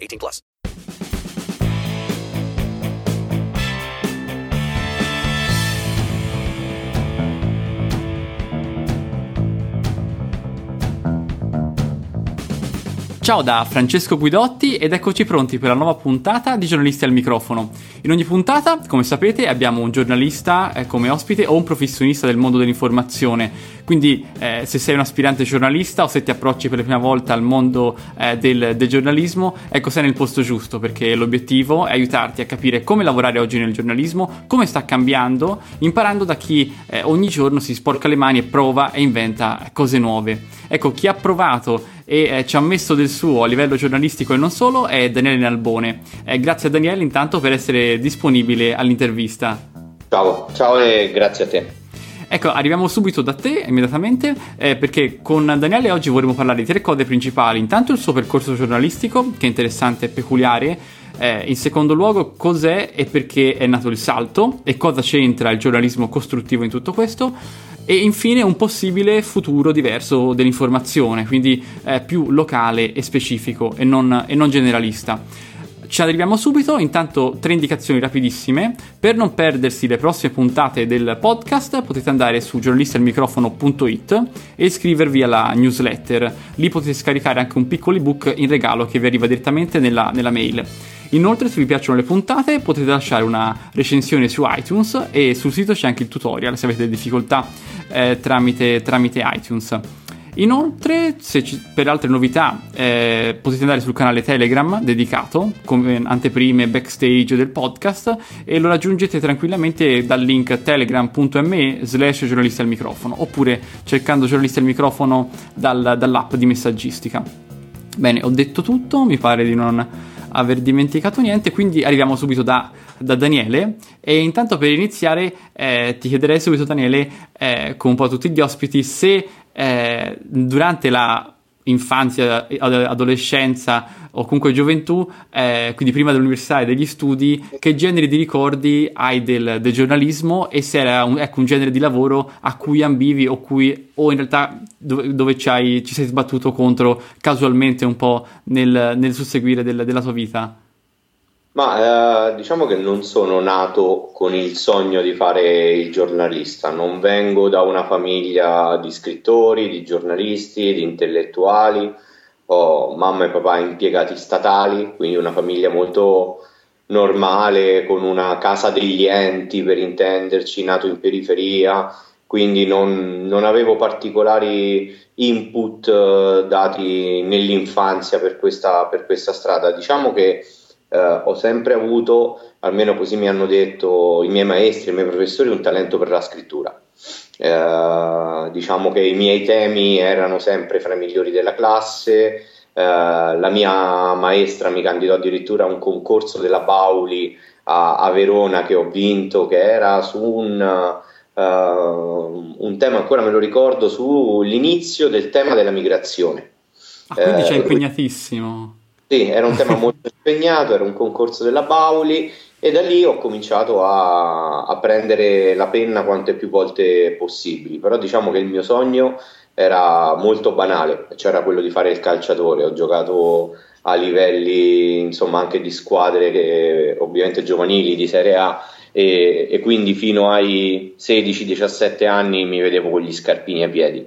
18 plus. Ciao da Francesco Guidotti ed eccoci pronti per la nuova puntata di Giornalisti al microfono. In ogni puntata, come sapete, abbiamo un giornalista eh, come ospite o un professionista del mondo dell'informazione. Quindi eh, se sei un aspirante giornalista o se ti approcci per la prima volta al mondo eh, del, del giornalismo, ecco sei nel posto giusto perché l'obiettivo è aiutarti a capire come lavorare oggi nel giornalismo, come sta cambiando, imparando da chi eh, ogni giorno si sporca le mani e prova e inventa cose nuove. Ecco, chi ha provato e eh, ci ha messo del suo a livello giornalistico e non solo è Daniele Nalbone. Eh, grazie a Daniele intanto per essere disponibile all'intervista. Ciao, ciao e grazie a te. Ecco, arriviamo subito da te immediatamente eh, perché con Daniele oggi vorremmo parlare di tre cose principali. Intanto il suo percorso giornalistico, che è interessante e peculiare. Eh, in secondo luogo, cos'è e perché è nato il salto e cosa c'entra il giornalismo costruttivo in tutto questo e infine un possibile futuro diverso dell'informazione, quindi eh, più locale e specifico e non, e non generalista. Ci arriviamo subito, intanto tre indicazioni rapidissime. Per non perdersi le prossime puntate del podcast potete andare su giornalistialmicrofono.it e iscrivervi alla newsletter. Lì potete scaricare anche un piccolo ebook in regalo che vi arriva direttamente nella, nella mail. Inoltre, se vi piacciono le puntate, potete lasciare una recensione su iTunes e sul sito c'è anche il tutorial se avete difficoltà eh, tramite, tramite iTunes. Inoltre, ci, per altre novità, eh, potete andare sul canale Telegram dedicato, come anteprime backstage del podcast, e lo raggiungete tranquillamente dal link telegram.me slash giornalisti al microfono, oppure cercando giornalisti al microfono dal, dall'app di messaggistica. Bene, ho detto tutto, mi pare di non aver dimenticato niente, quindi arriviamo subito da, da Daniele. E intanto per iniziare eh, ti chiederei subito Daniele, eh, come un po' tutti gli ospiti, se eh, durante la infanzia, adolescenza o comunque gioventù, eh, quindi prima dell'università e degli studi, che generi di ricordi hai del, del giornalismo e se era un, ecco, un, genere di lavoro a cui ambivi o, cui, o in realtà dove, dove ci, sei sbattuto contro casualmente un po' nel, nel susseguire del, della tua vita? Ma eh, diciamo che non sono nato con il sogno di fare il giornalista, non vengo da una famiglia di scrittori, di giornalisti, di intellettuali, ho mamma e papà impiegati statali, quindi una famiglia molto normale, con una casa degli enti per intenderci, nato in periferia, quindi non, non avevo particolari input eh, dati nell'infanzia per questa, per questa strada. Diciamo che eh, ho sempre avuto, almeno così mi hanno detto i miei maestri, i miei professori, un talento per la scrittura. Eh, diciamo che i miei temi erano sempre fra i migliori della classe. Eh, la mia maestra mi candidò addirittura a un concorso della Bauli a, a Verona che ho vinto, che era su un, uh, un tema, ancora me lo ricordo, sull'inizio del tema della migrazione. Ah, quindi c'è impegnatissimo. Sì, era un tema molto impegnato, era un concorso della Bauli e da lì ho cominciato a, a, prendere la penna quante più volte possibili, però diciamo che il mio sogno era molto banale, c'era quello di fare il calciatore, ho giocato a livelli insomma anche di squadre che, ovviamente giovanili di Serie A e, e quindi fino ai 16-17 anni mi vedevo con gli scarpini ai piedi.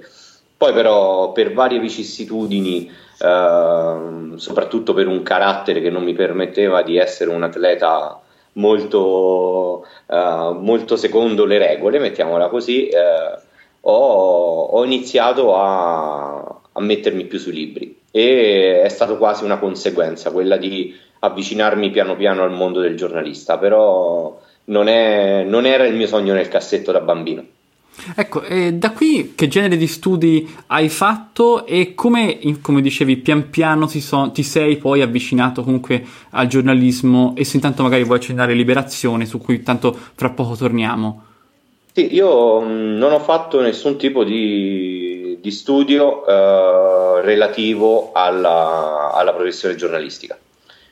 Poi però per varie vicissitudini eh, soprattutto per un carattere che non mi permetteva di essere un atleta molto, eh, molto secondo le regole, mettiamola così, eh, ho, ho, iniziato a, a mettermi più sui libri e è stata quasi una conseguenza quella di avvicinarmi piano piano al mondo del giornalista, però non, è, non era il mio sogno nel cassetto da bambino. Ecco, eh, da qui che genere di studi hai fatto e come, come dicevi, pian piano ti, so, ti, sei poi avvicinato comunque al giornalismo e se intanto magari vuoi accennare Liberazione, su cui tanto fra poco torniamo. Sì, io mm, non ho fatto nessun tipo di, di studio eh, relativo alla, alla professione giornalistica,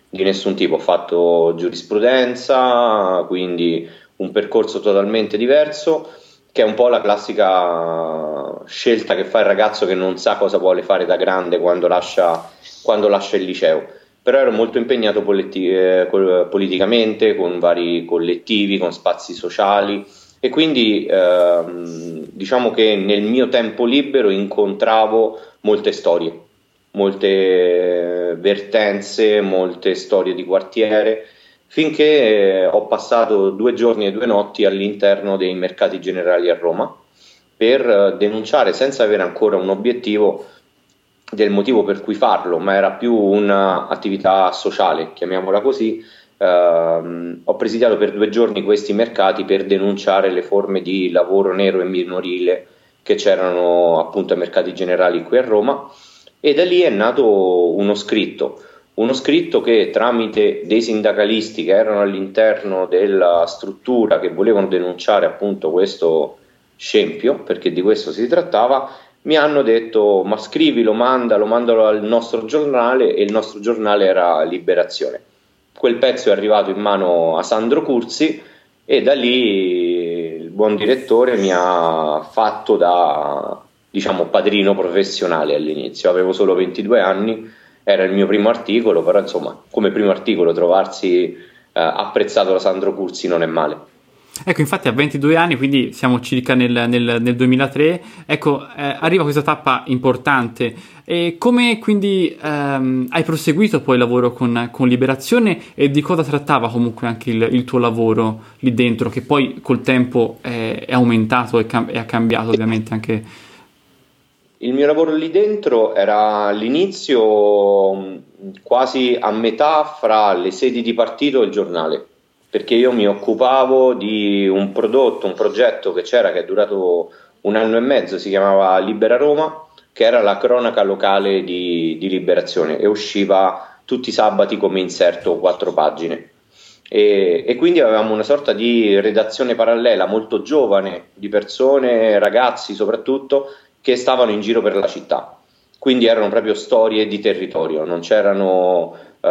di nessun tipo. Ho fatto giurisprudenza, quindi un percorso totalmente diverso che è un po' la classica scelta che fa il ragazzo che non sa cosa vuole fare da grande quando lascia, quando lascia il liceo. Però ero molto impegnato politi- eh, politicamente, con vari collettivi, con spazi sociali e quindi ehm, diciamo che nel mio tempo libero incontravo molte storie, molte vertenze, molte storie di quartiere finché eh, ho passato due giorni e due notti all'interno dei mercati generali a Roma per eh, denunciare senza avere ancora un obiettivo del motivo per cui farlo, ma era più un'attività sociale, chiamiamola così. Uh, ho presidiato per due giorni questi mercati per denunciare le forme di lavoro nero e minorile che c'erano appunto ai mercati generali qui a Roma e da lì è nato uno scritto uno scritto che tramite dei sindacalisti che erano all'interno della struttura che volevano denunciare appunto questo scempio, perché di questo si trattava, mi hanno detto ma scrivilo, mandalo, mandalo al nostro giornale e il nostro giornale era Liberazione. Quel pezzo è arrivato in mano a Sandro Curzi e da lì il buon direttore mi ha fatto da diciamo padrino professionale all'inizio, avevo solo 22 anni era il mio primo articolo, però insomma, come primo articolo trovarsi eh, apprezzato da Sandro Curzi non è male. Ecco, infatti a 22 anni, quindi siamo circa nel, nel, nel 2003, ecco, eh, arriva questa tappa importante. E come quindi ehm, hai proseguito poi il lavoro con, con, Liberazione e di cosa trattava comunque anche il, il, tuo lavoro lì dentro, che poi col tempo è, è aumentato e, cam- e ha cambiato ovviamente anche il mio lavoro lì dentro era all'inizio quasi a metà fra le sedi di partito e il giornale, perché io mi occupavo di un prodotto, un progetto che c'era che è durato un anno e mezzo, si chiamava Libera Roma, che era la cronaca locale di, di Liberazione e usciva tutti i sabati come inserto quattro pagine. E, e, quindi avevamo una sorta di redazione parallela molto giovane di persone, ragazzi soprattutto, che stavano in giro per la città. Quindi erano proprio storie di territorio, non, uh,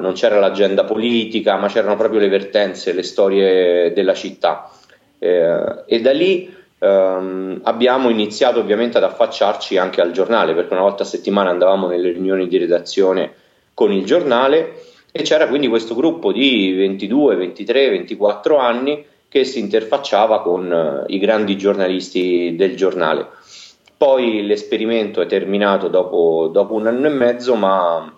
non c'era l'agenda politica, ma c'erano proprio le vertenze, le storie della città. Eh, e da lì um, abbiamo iniziato ovviamente ad affacciarci anche al giornale, perché una volta a settimana andavamo nelle riunioni di redazione con il giornale e c'era quindi questo gruppo di 22, 23, 24 anni che si interfacciava con uh, i grandi giornalisti del giornale. Poi l'esperimento è terminato dopo, dopo, un anno e mezzo, ma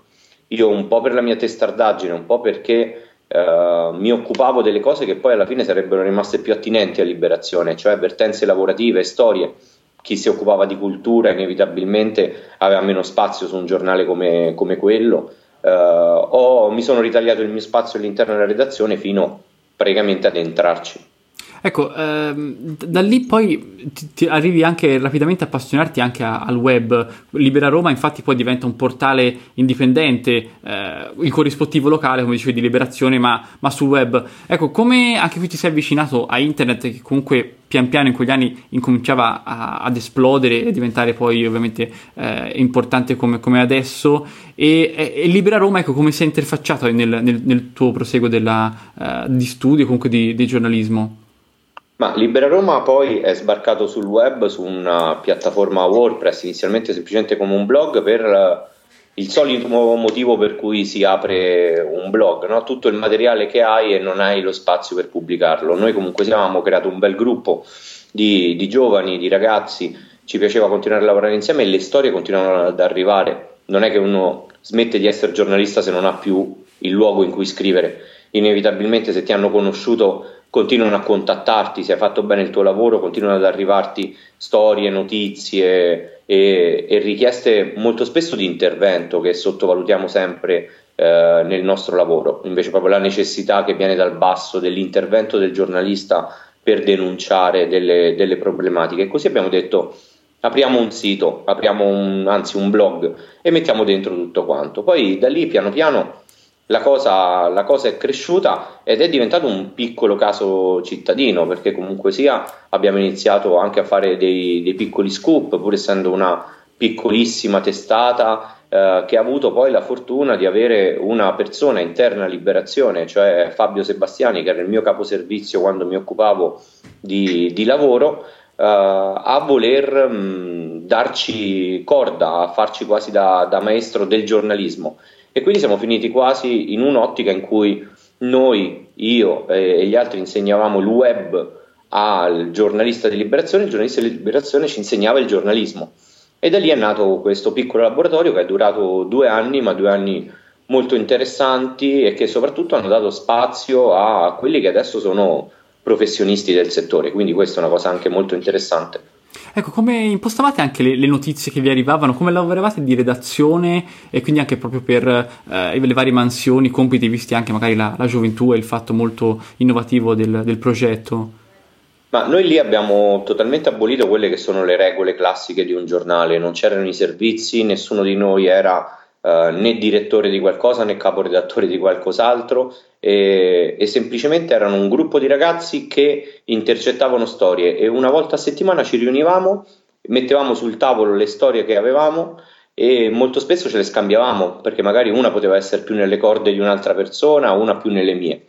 io un po' per la mia testardaggine, un po' perché eh, mi occupavo delle cose che poi alla fine sarebbero rimaste più attinenti a liberazione, cioè avvertenze lavorative, storie. Chi si occupava di cultura inevitabilmente aveva meno spazio su un giornale come, come quello. Eh, ho, mi sono ritagliato il mio spazio all'interno della redazione fino praticamente ad entrarci. Ecco, ehm, da lì poi ti, ti arrivi anche rapidamente a appassionarti anche a, al web. Libera Roma infatti poi diventa un portale indipendente, eh, il corrispettivo locale, come dicevi, di liberazione, ma, ma, sul web. Ecco, come anche qui ti sei avvicinato a internet che comunque pian piano in quegli anni incominciava a, ad esplodere e diventare poi ovviamente eh, importante come, come adesso e, e, e, Libera Roma ecco come si è interfacciato nel, nel, nel tuo proseguo della, uh, di studio comunque di, di giornalismo ma Libera Roma poi è sbarcato sul web su una piattaforma WordPress, inizialmente semplicemente come un blog per eh, il solito motivo per cui si apre un blog, no? tutto il materiale che hai e non hai lo spazio per pubblicarlo. Noi comunque avevamo creato un bel gruppo di, di giovani, di ragazzi, ci piaceva continuare a lavorare insieme e le storie continuavano ad arrivare non è che uno smette di essere giornalista se non ha più il luogo in cui scrivere. Inevitabilmente se ti hanno conosciuto continuano a contattarti, se hai fatto bene il tuo lavoro, continuano ad arrivarti storie, notizie e, e richieste molto spesso di intervento che sottovalutiamo sempre eh, nel nostro lavoro. Invece proprio la necessità che viene dal basso dell'intervento del giornalista per denunciare delle, delle problematiche. E così abbiamo detto apriamo un sito, apriamo un, anzi un blog e mettiamo dentro tutto quanto. Poi da lì piano piano la cosa, la cosa, è cresciuta ed è diventato un piccolo caso cittadino perché comunque sia abbiamo iniziato anche a fare dei, dei piccoli scoop pur essendo una piccolissima testata eh, che ha avuto poi la fortuna di avere una persona interna a Liberazione, cioè Fabio Sebastiani che era il mio caposervizio quando mi occupavo di, di lavoro Uh, a voler mh, darci corda, a farci quasi da, da, maestro del giornalismo. E quindi siamo finiti quasi in un'ottica in cui noi, io e gli altri insegnavamo il web al giornalista di liberazione, il giornalista di liberazione ci insegnava il giornalismo. E da lì è nato questo piccolo laboratorio che è durato due anni, ma due anni molto interessanti e che soprattutto hanno dato spazio a quelli che adesso sono professionisti del settore, quindi questa è una cosa anche molto interessante. Ecco, come impostavate anche le, le, notizie che vi arrivavano? Come lavoravate di redazione e quindi anche proprio per eh, le varie mansioni, compiti visti anche magari la, la gioventù e il fatto molto innovativo del, del progetto? Ma noi lì abbiamo totalmente abolito quelle che sono le regole classiche di un giornale, non c'erano i servizi, nessuno di noi era Uh, né direttore di qualcosa né caporedattore di qualcos'altro e, e, semplicemente erano un gruppo di ragazzi che intercettavano storie e una volta a settimana ci riunivamo, mettevamo sul tavolo le storie che avevamo e molto spesso ce le scambiavamo perché magari una poteva essere più nelle corde di un'altra persona, una più nelle mie.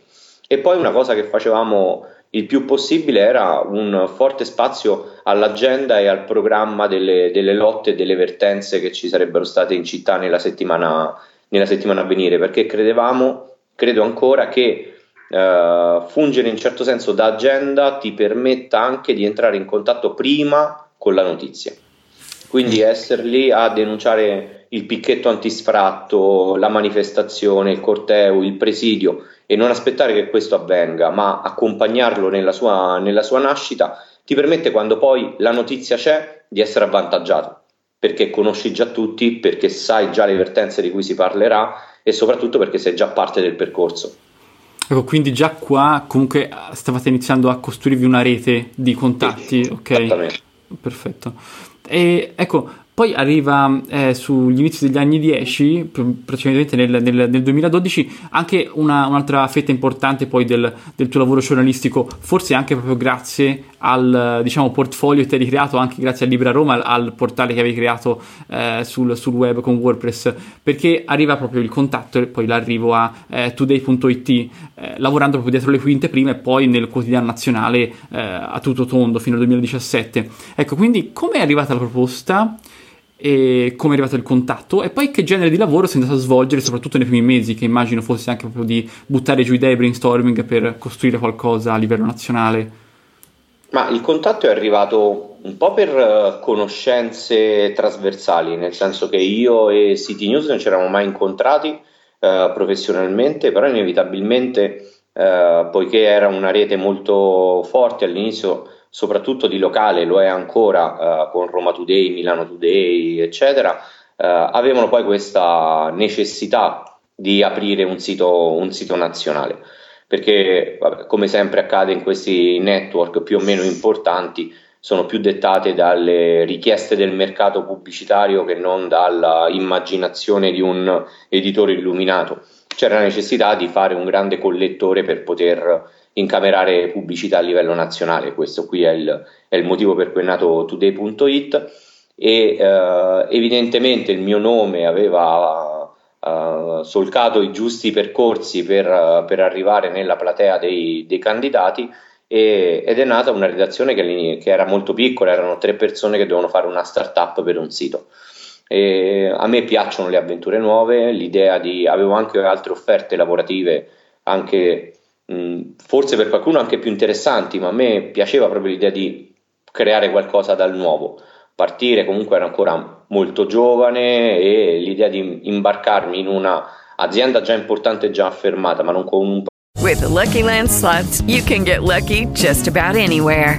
E poi una cosa che facevamo il più possibile era un forte spazio all'agenda e al programma delle, delle lotte e delle vertenze che ci sarebbero state in città nella settimana, nella settimana a venire, perché credevamo, credo ancora, che uh, fungere in certo senso da agenda ti permetta anche di entrare in contatto prima con la notizia. Quindi essere lì a denunciare il picchetto antisfratto, la manifestazione, il corteo, il presidio e non aspettare che questo avvenga, ma accompagnarlo nella sua, nella sua nascita, ti permette quando poi la notizia c'è di essere avvantaggiato, perché conosci già tutti, perché sai già le vertenze di cui si parlerà e soprattutto perché sei già parte del percorso. Ecco, quindi già qua comunque stavate iniziando a costruirvi una rete di contatti, sì, ok? Esattamente. Perfetto. E ecco, poi arriva eh, sugli inizi degli anni 10, praticamente nel, nel, nel 2012, anche una, un'altra fetta importante poi del, del, tuo lavoro giornalistico, forse anche proprio grazie al diciamo, portfolio che hai creato, anche grazie a Libra Roma, al, al portale che avevi creato eh, sul, sul, web con WordPress, perché arriva proprio il contatto e poi l'arrivo a eh, today.it, eh, lavorando proprio dietro le quinte prima e poi nel quotidiano nazionale eh, a tutto tondo fino al 2017. Ecco, quindi come è arrivata la proposta? E come è arrivato il contatto. E poi che genere di lavoro sei andato a svolgere soprattutto nei primi mesi che immagino fosse anche proprio di buttare giù idee brainstorming per costruire qualcosa a livello nazionale. Ma il contatto è arrivato un po' per uh, conoscenze trasversali nel senso che io e City News non ci eravamo mai incontrati uh, professionalmente però inevitabilmente uh, poiché era una rete molto forte all'inizio soprattutto di locale, lo è ancora uh, con Roma Today, Milano Today, eccetera, uh, avevano poi questa necessità di aprire un sito, un sito nazionale. Perché, vabbè, come sempre accade in questi network più o meno importanti, sono più dettate dalle richieste del mercato pubblicitario che non dalla immaginazione di un editore illuminato. C'era la necessità di fare un grande collettore per poter incamerare pubblicità a livello nazionale. Questo qui è il, è il motivo per cui è nato today.it e eh, evidentemente il mio nome aveva eh, solcato i giusti percorsi per, per arrivare nella platea dei, dei candidati e, ed è nata una redazione che, che, era molto piccola, erano tre persone che dovevano fare una startup per un sito. E a me piacciono le avventure nuove, l'idea di avevo anche altre offerte lavorative anche forse per qualcuno anche più interessanti, ma a me piaceva proprio l'idea di creare qualcosa dal nuovo. partire, comunque ero ancora molto giovane e l'idea di imbarcarmi in una azienda già importante e già affermata, ma non con un With the Lucky Land slots, you can get lucky just about anywhere.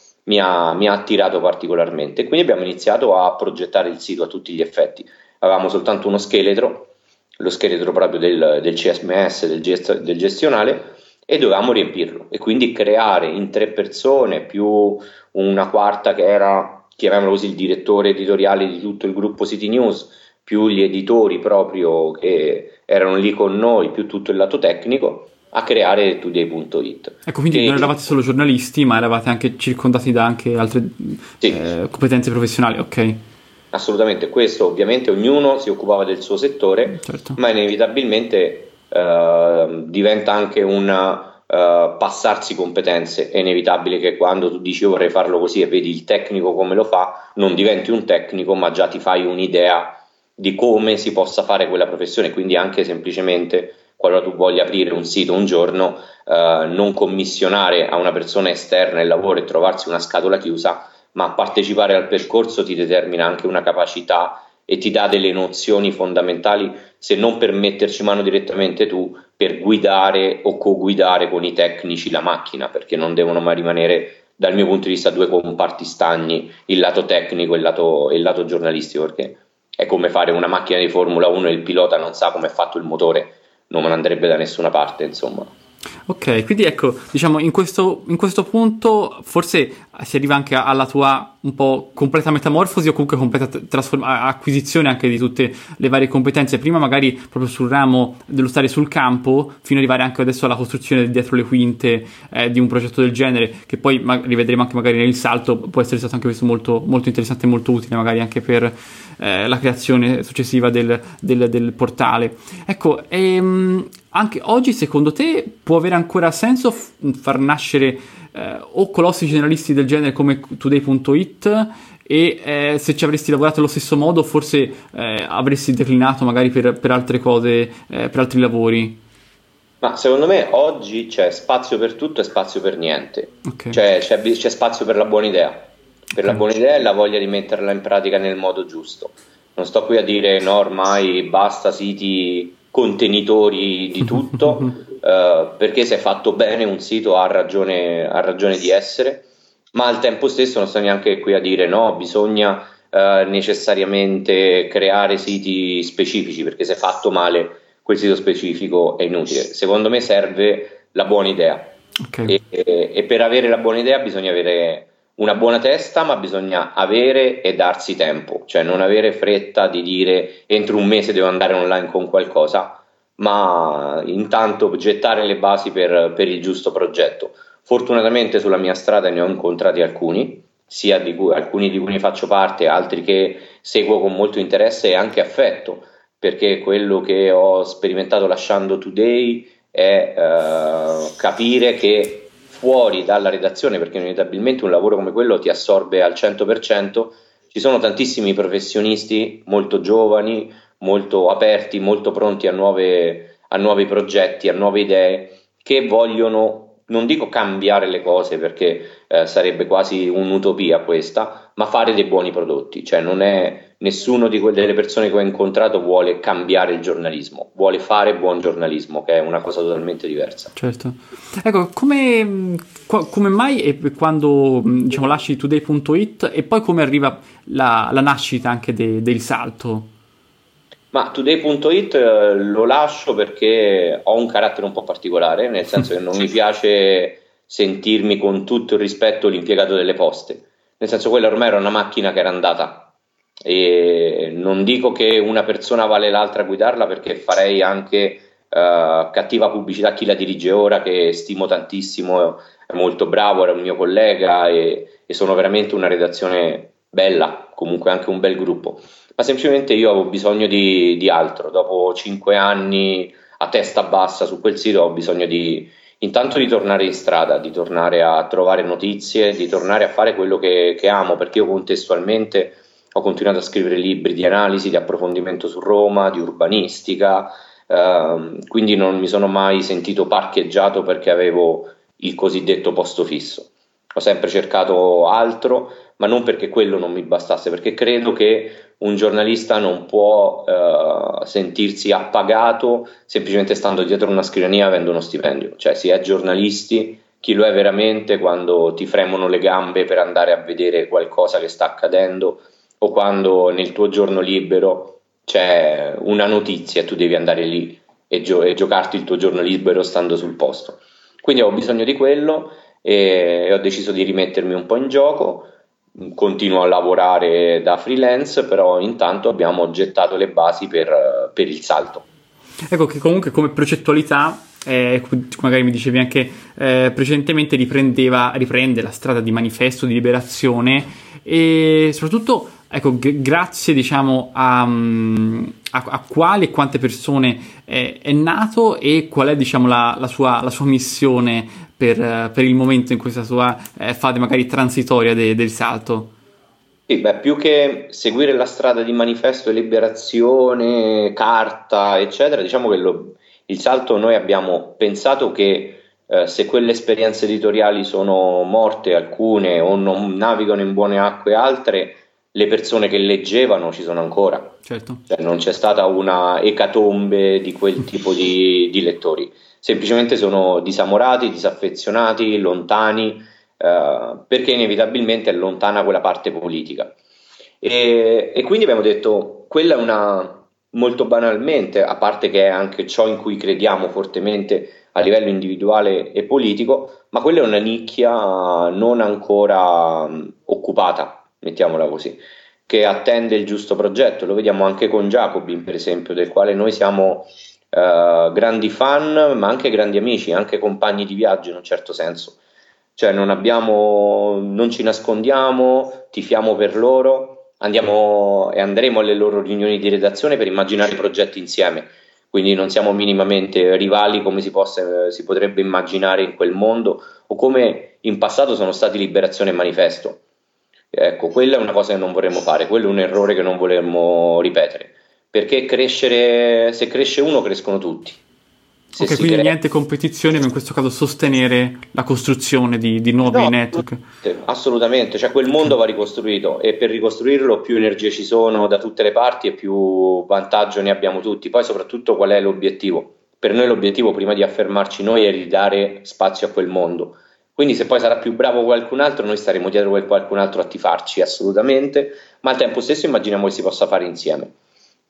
mi ha, mi ha attirato particolarmente. Quindi abbiamo iniziato a progettare il sito a tutti gli effetti. Avevamo soltanto uno scheletro, lo scheletro proprio del, del CSMS, del, gest- del gestionale, e dovevamo riempirlo. E quindi creare in tre persone più una quarta che era, chiamiamolo così, il direttore editoriale di tutto il gruppo City News, più gli editori proprio che erano lì con noi, più tutto il lato tecnico, a creare today.it. Ecco, quindi Che- non eravate solo giornalisti, ma eravate anche circondati da anche altre Sì. eh, competenze professionali, ok? Assolutamente, questo ovviamente ognuno si occupava del suo settore, Certo. ma inevitabilmente eh, diventa anche un eh, passarsi competenze. È inevitabile che quando tu dici io vorrei farlo così e vedi il tecnico come lo fa, non diventi un tecnico, ma già ti fai un'idea di come si possa fare quella professione. Quindi anche semplicemente qualora tu voglia aprire un sito un giorno, eh, non commissionare a una persona esterna il lavoro e trovarsi una scatola chiusa, ma partecipare al percorso ti determina anche una capacità e ti dà delle nozioni fondamentali, se non per metterci mano direttamente tu, per guidare o co-guidare con i tecnici la macchina, perché non devono mai rimanere, dal mio punto di vista, due comparti stagni, il lato tecnico e il lato, il lato giornalistico, perché è come fare una macchina di Formula 1 e il pilota non sa come è fatto il motore, non andrebbe da nessuna parte, insomma. Ok, quindi ecco, diciamo, in questo, in questo punto forse si arriva anche alla tua un po' completa metamorfosi o comunque completa trasform- acquisizione anche di tutte le varie competenze, prima magari proprio sul ramo dello stare sul campo, fino ad arrivare anche adesso alla costruzione dietro le quinte eh, di un progetto del genere, che poi ma- rivedremo anche magari nel salto, può essere stato anche questo molto, molto interessante e molto utile magari anche per eh, la creazione successiva del, del- del portale. Ecco, ehm, anche oggi secondo te può avere ancora senso f- far nascere eh, o colossi generalisti del genere come Today.it e eh, se ci avresti lavorato allo stesso modo forse eh, avresti declinato magari per, per altre cose, eh, per altri lavori. Ma secondo me oggi c'è spazio per tutto e spazio per niente. Ok. Cioè c'è, c'è spazio per la buona idea, per la buona idea e la voglia di metterla in pratica nel modo giusto. Non sto qui a dire no, ormai basta siti contenitori di tutto, eh, perché se è fatto bene un sito ha ragione, ha ragione di essere, ma al tempo stesso non sto neanche qui a dire no, bisogna eh, necessariamente creare siti specifici, perché se fatto male quel sito specifico è inutile. Secondo me serve la buona idea. Ok. E, e- e per avere la buona idea bisogna avere una buona testa, ma bisogna avere e darsi tempo, cioè non avere fretta di dire entro un mese devo andare online con qualcosa, ma intanto gettare le basi per, per il giusto progetto. Fortunatamente sulla mia strada ne ho incontrati alcuni, sia di cui, alcuni di cui faccio parte, altri che seguo con molto interesse e anche affetto, perché quello che ho sperimentato lasciando Today è eh, capire che fuori dalla redazione, perché inevitabilmente un lavoro come quello ti assorbe al 100%, ci sono tantissimi professionisti molto giovani, molto aperti, molto pronti a, nuove, a nuovi progetti, a nuove idee, che vogliono, non dico cambiare le cose perché eh, sarebbe quasi un'utopia questa, ma fare dei buoni prodotti, cioè non è nessuno quelle delle persone che ho incontrato vuole cambiare il giornalismo, vuole fare buon giornalismo, che è una cosa totalmente diversa. Certo. Ecco, come, come mai e quando mh, diciamo, lasci today.it e poi come arriva la, la nascita anche de- del salto? Ma today.it eh, lo lascio perché ho un carattere un po' particolare, nel senso che non mi piace sentirmi con tutto il rispetto l'impiegato delle poste, nel senso quella ormai era una macchina che era andata. E non dico che una persona vale l'altra a guidarla perché farei anche eh, cattiva pubblicità a chi la dirige ora che stimo tantissimo, è molto bravo, era un mio collega e, e sono veramente una redazione bella, comunque anche un bel gruppo, ma semplicemente io avevo bisogno di, di altro, dopo cinque anni a testa bassa su quel sito ho bisogno di intanto di tornare in strada, di tornare a trovare notizie, di tornare a fare quello che, che amo, perché io contestualmente ho continuato a scrivere libri di analisi, di approfondimento su Roma, di urbanistica, ehm, quindi non mi sono mai sentito parcheggiato perché avevo il cosiddetto posto fisso. Ho sempre cercato altro, ma non perché quello non mi bastasse, perché credo che un giornalista non può eh, sentirsi appagato semplicemente stando dietro una scrivania avendo uno stipendio, cioè si è giornalisti, chi lo è veramente quando ti fremono le gambe per andare a vedere qualcosa che sta accadendo o quando nel tuo giorno libero c'è una notizia e tu devi andare lì e, gio- e giocarti il tuo giorno libero stando sul posto. Quindi ho bisogno di quello e, ho deciso di rimettermi un po' in gioco continuo a lavorare da freelance, però intanto abbiamo gettato le basi per, per il salto. Ecco che comunque come progettualità, eh, magari mi dicevi anche eh, precedentemente, riprende la strada di manifesto, di liberazione e soprattutto ecco, g- grazie diciamo a, mm, a, a, quali e quante persone è, è nato e qual è diciamo la, la, sua, la sua, missione per, per, il momento in questa sua eh, fase magari transitoria de, del salto. Sì, beh, più che seguire la strada di manifesto e liberazione, carta, eccetera, diciamo che lo, il salto noi abbiamo pensato che eh, se quelle esperienze editoriali sono morte alcune o non navigano in buone acque altre, le persone che leggevano ci sono ancora. Certo. Cioè, non c'è stata una ecatombe di quel tipo di, di lettori, semplicemente sono disamorati, disaffezionati, lontani, eh, perché inevitabilmente è lontana quella parte politica. E, e, quindi abbiamo detto, quella è una, molto banalmente, a parte che è anche ciò in cui crediamo fortemente a livello individuale e politico, ma quella è una nicchia non ancora um, occupata mettiamola così, che attende il giusto progetto. Lo vediamo anche con Jacobin, per esempio, del quale noi siamo uh, grandi fan, ma anche grandi amici, anche compagni di viaggio in un certo senso. Cioè non, abbiamo, non ci nascondiamo, tifiamo per loro, andiamo e andremo alle loro riunioni di redazione per immaginare i progetti insieme. Quindi non siamo minimamente rivali come si, possa, si potrebbe immaginare in quel mondo o come in passato sono stati Liberazione e Manifesto Ecco, quella è una cosa che non vorremmo fare, quello è un errore che non vorremmo ripetere, perché crescere, se cresce uno crescono tutti. Se ok, quindi crea... niente competizione, ma in questo caso sostenere la costruzione di, di nuovi no, network. Assolutamente, cioè quel mondo va ricostruito e per ricostruirlo più energie ci sono da tutte le parti e più vantaggio ne abbiamo tutti. Poi soprattutto qual è l'obiettivo? Per noi l'obiettivo prima di affermarci noi è ridare spazio a quel mondo quindi se poi sarà più bravo qualcun altro, noi staremo dietro quel qualcun altro a tifarci assolutamente, ma al tempo stesso immaginiamo che si possa fare insieme.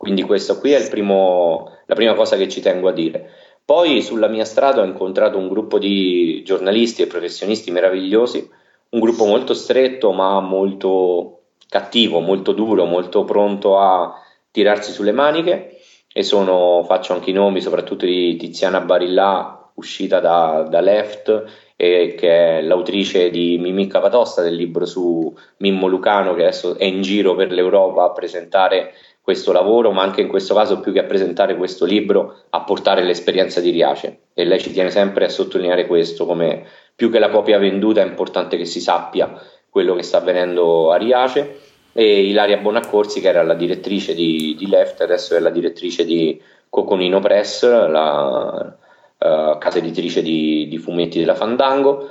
Quindi questo qui è primo, la prima cosa che ci tengo a dire. Poi sulla mia strada ho incontrato un gruppo di giornalisti e professionisti meravigliosi, un gruppo molto stretto ma molto cattivo, molto duro, molto pronto a tirarsi sulle maniche e sono, faccio anche i nomi soprattutto di Tiziana Barillà uscita da, da Left eh, che è l'autrice di Mimicca Patosta del libro su Mimmo Lucano che adesso è in giro per l'Europa a presentare questo lavoro, ma anche in questo caso più che a presentare questo libro, a portare l'esperienza di Riace. E lei ci tiene sempre a sottolineare questo, come più che la copia venduta è importante che si sappia quello che sta avvenendo a Riace. E Ilaria Bonaccorsi, che era la direttrice di, di Left, adesso è la direttrice di Coconino Press, la, uh, casa editrice di, di, fumetti della Fandango.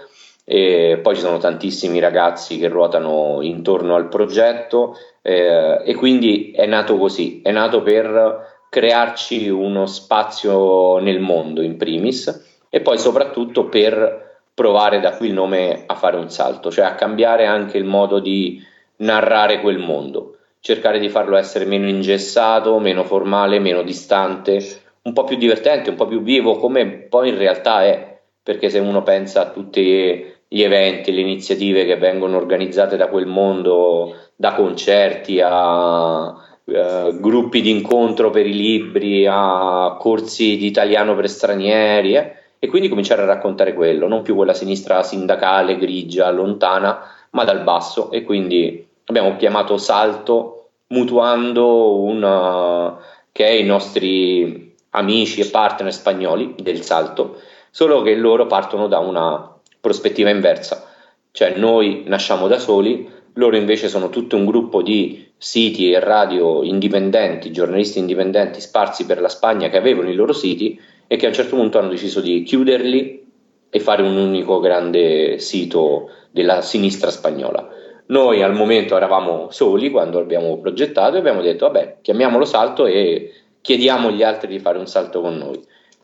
E poi ci sono tantissimi ragazzi che ruotano intorno al progetto eh, e quindi è nato così, è nato per crearci uno spazio nel mondo in primis e poi soprattutto per provare da qui il nome a fare un salto, cioè a cambiare anche il modo di narrare quel mondo, cercare di farlo essere meno ingessato, meno formale, meno distante, un po' più divertente, un po' più vivo, come poi in realtà è, perché se uno pensa a tutti gli eventi, le iniziative che vengono organizzate da quel mondo, da concerti a uh, gruppi di incontro per i libri, a corsi di italiano per stranieri, eh? e quindi cominciare a raccontare quello, non più quella sinistra sindacale, grigia, lontana, ma dal basso, e quindi abbiamo chiamato Salto mutuando una, che è i nostri amici e partner spagnoli del Salto, solo che loro partono da una prospettiva inversa, cioè noi nasciamo da soli, loro invece sono tutto un gruppo di siti e radio indipendenti, giornalisti indipendenti sparsi per la Spagna che avevano i loro siti e che a un certo punto hanno deciso di chiuderli e fare un unico grande sito della sinistra spagnola. Noi al momento eravamo soli quando abbiamo progettato e abbiamo detto vabbè chiamiamolo salto e chiediamo agli altri di fare un salto con noi.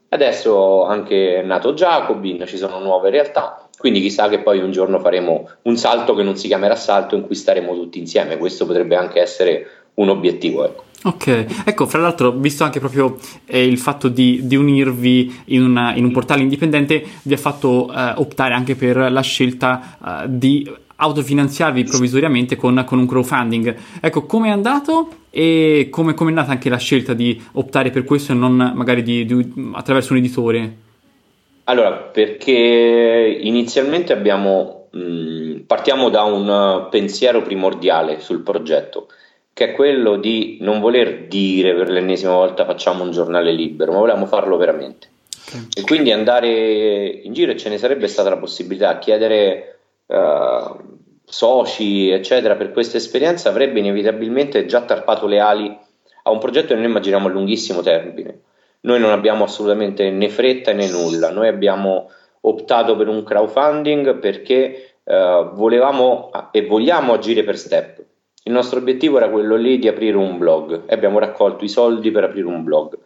Adesso anche è nato Jacobin, ci sono nuove realtà, quindi chissà che poi un giorno faremo un salto che non si chiamerà salto in cui staremo tutti insieme, questo potrebbe anche essere un obiettivo. Ecco. Ok, ecco, fra l'altro, visto anche proprio eh, il fatto di, di unirvi in, una, in, un portale indipendente, vi ha fatto eh, optare anche per la scelta eh, di autofinanziarvi provvisoriamente con, con, un crowdfunding. Ecco, come è andato e come, è nata anche la scelta di optare per questo e non magari di, di, attraverso un editore? Allora, perché inizialmente abbiamo, mh, partiamo da un pensiero primordiale sul progetto che è quello di non voler dire per l'ennesima volta facciamo un giornale libero, ma volevamo farlo veramente. Okay. E quindi andare in giro e ce ne sarebbe stata la possibilità, chiedere uh, soci, eccetera, per questa esperienza avrebbe inevitabilmente già tarpato le ali a un progetto che noi immaginiamo a lunghissimo termine. Noi non abbiamo assolutamente né fretta né nulla, noi abbiamo optato per un crowdfunding perché uh, volevamo e vogliamo agire per step il nostro obiettivo era quello lì di aprire un blog e abbiamo raccolto i soldi per aprire un blog.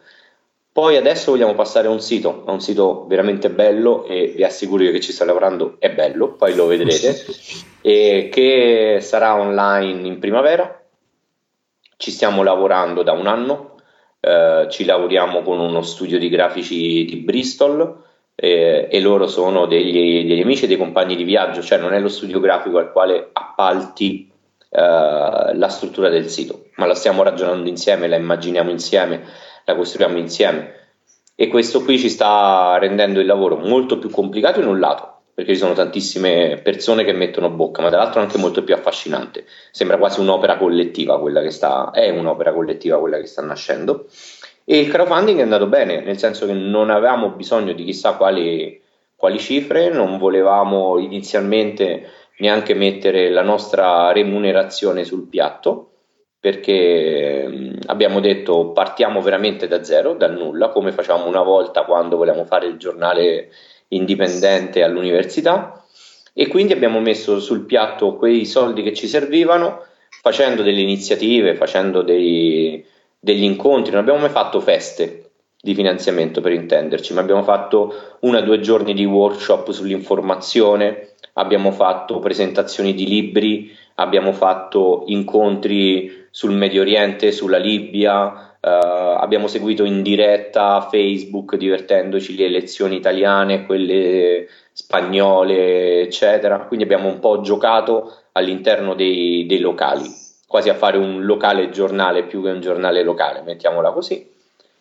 Poi adesso vogliamo passare a un sito, a un sito veramente bello e vi assicuro che ci sto lavorando, è bello, poi lo vedrete, e che sarà online in primavera. Ci stiamo lavorando da un anno, eh, ci lavoriamo con uno studio di grafici di Bristol eh, e loro sono degli, degli amici e dei compagni di viaggio, cioè non è lo studio grafico al quale appalti eh, la struttura del sito, ma la stiamo ragionando insieme, la immaginiamo insieme, la costruiamo insieme e questo qui ci sta rendendo il lavoro molto più complicato in un lato, perché ci sono tantissime persone che mettono bocca, ma dall'altro anche molto più affascinante. Sembra quasi un'opera collettiva quella che sta, è un'opera collettiva quella che sta nascendo. E il crowdfunding è andato bene, nel senso che non avevamo bisogno di chissà quali, quali cifre, non volevamo inizialmente neanche mettere la nostra remunerazione sul piatto perché abbiamo detto partiamo veramente da zero, dal nulla, come facciamo una volta quando volevamo fare il giornale indipendente all'università. E quindi abbiamo messo sul piatto quei soldi che ci servivano facendo delle iniziative, facendo dei, degli incontri, non abbiamo mai fatto feste di finanziamento per intenderci, ma abbiamo fatto una o due giorni di workshop sull'informazione, abbiamo fatto presentazioni di libri, abbiamo fatto incontri sul Medio Oriente, sulla Libia, eh, abbiamo seguito in diretta Facebook divertendoci le elezioni italiane, quelle spagnole, eccetera. Quindi abbiamo un po' giocato all'interno dei, dei locali, quasi a fare un locale giornale più che un giornale locale, mettiamola così.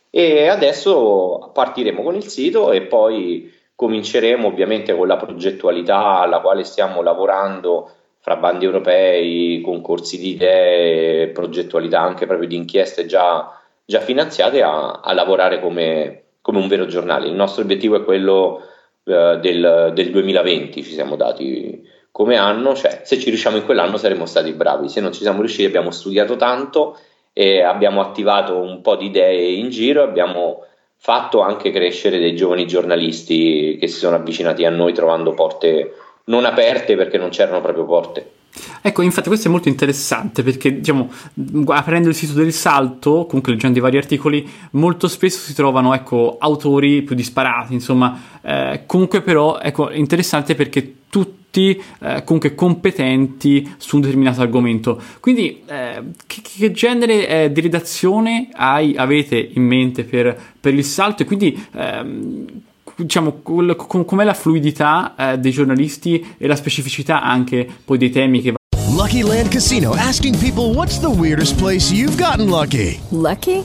E adesso partiremo con il sito e poi Cominceremo ovviamente con la progettualità alla quale stiamo lavorando fra bandi europei, concorsi di idee, progettualità anche proprio di inchieste già, già finanziate a, a lavorare come, come, un vero giornale. Il nostro obiettivo è quello eh, del, del 2020, ci siamo dati come anno, cioè se ci riusciamo in quell'anno saremmo stati bravi, se non ci siamo riusciti abbiamo studiato tanto e abbiamo attivato un po' di idee in giro, abbiamo fatto anche crescere dei giovani giornalisti che si sono avvicinati a noi trovando porte non aperte perché non c'erano proprio porte. Ecco, infatti questo è molto interessante perché, diciamo, aprendo il sito del salto, comunque leggendo i vari articoli, molto spesso si trovano, ecco, autori più disparati, insomma, eh, comunque però, ecco, è interessante perché tutti eh, comunque competenti su un determinato argomento. Quindi, eh, che, che, genere eh, di redazione hai, avete in mente per, per il salto? E quindi, ehm, diciamo, com'è la fluidità eh, dei giornalisti e la specificità anche poi dei temi che Lucky Land Casino asking people what's the weirdest place you've gotten lucky? Lucky?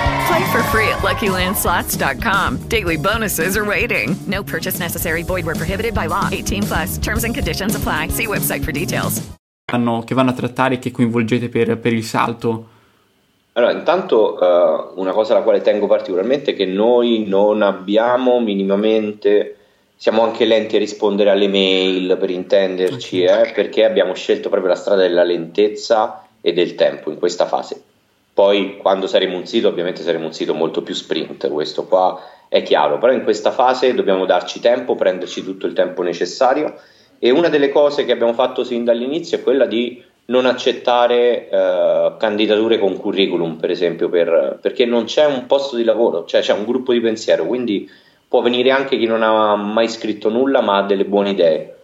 Play for free at LuckyLandSlots.com. Daily bonuses are waiting. No purchase necessary. Void where prohibited by law. 18 plus. Terms and conditions apply. See website for details. Che vanno a trattare e che coinvolgete per, per il salto? Allora, intanto eh, una cosa alla quale tengo particolarmente è che noi non abbiamo minimamente, siamo anche lenti a rispondere alle mail per intenderci, eh, perché abbiamo scelto proprio la strada della lentezza e del tempo in questa fase. Poi quando saremo un sito, ovviamente saremo un sito molto più sprint, questo qua è chiaro, però in questa fase dobbiamo darci tempo, prenderci tutto il tempo necessario e una delle cose che abbiamo fatto sin dall'inizio è quella di non accettare eh, candidature con curriculum, per esempio, per- perché non c'è un posto di lavoro, cioè c'è un gruppo di pensiero, quindi può venire anche chi non ha mai scritto nulla ma ha delle buone idee.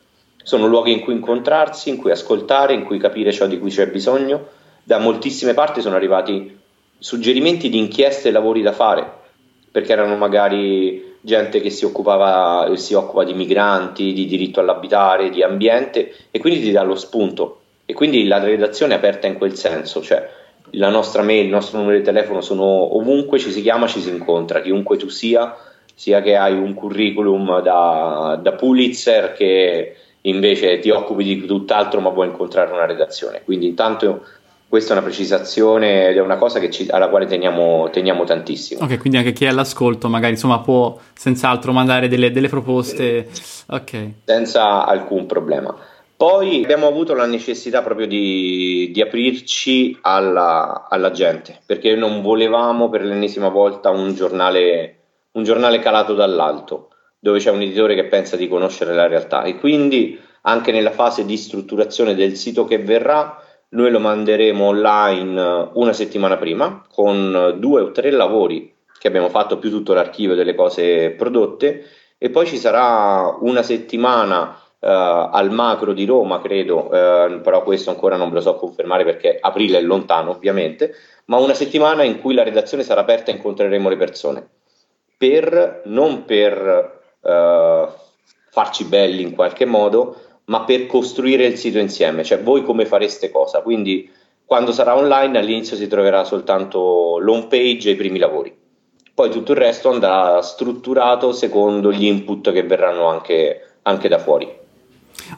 Sono luoghi in cui incontrarsi, in cui ascoltare, in cui capire ciò di cui c'è bisogno. Da moltissime parti sono arrivati suggerimenti di inchieste e lavori da fare, perché erano magari gente che si occupava si occupa di migranti, di diritto all'abitare, di ambiente e quindi ti dà lo spunto. E quindi la redazione è aperta in quel senso, cioè la nostra mail, il nostro numero di telefono sono ovunque, ci si chiama, ci si incontra, chiunque tu sia, sia che hai un curriculum da, da Pulitzer che invece ti occupi di tutt'altro ma vuoi incontrare una redazione. Quindi intanto questa è una precisazione ed è una cosa che ci- alla quale teniamo, teniamo tantissimo. Ok, quindi anche chi è all'ascolto magari insomma può senz'altro mandare delle, delle proposte. Ok. senza alcun problema. Poi abbiamo avuto la necessità proprio di, di aprirci alla, alla gente, perché non volevamo per l'ennesima volta un giornale, un giornale calato dall'alto, dove c'è un editore che pensa di conoscere la realtà e quindi anche nella fase di strutturazione del sito che verrà, noi lo manderemo online una settimana prima con due o tre lavori che abbiamo fatto più tutto l'archivio delle cose prodotte. E poi ci sarà una settimana eh, al macro di Roma, credo, eh, però questo ancora non ve lo so confermare perché aprile è lontano ovviamente, ma una settimana in cui la redazione sarà aperta e incontreremo le persone, per, non per eh, farci belli in qualche modo, ma per costruire il sito insieme, cioè voi come fareste cosa, quindi quando sarà online all'inizio si troverà soltanto l'home page e i primi lavori poi tutto il resto andrà strutturato secondo gli input che verranno anche, anche da fuori.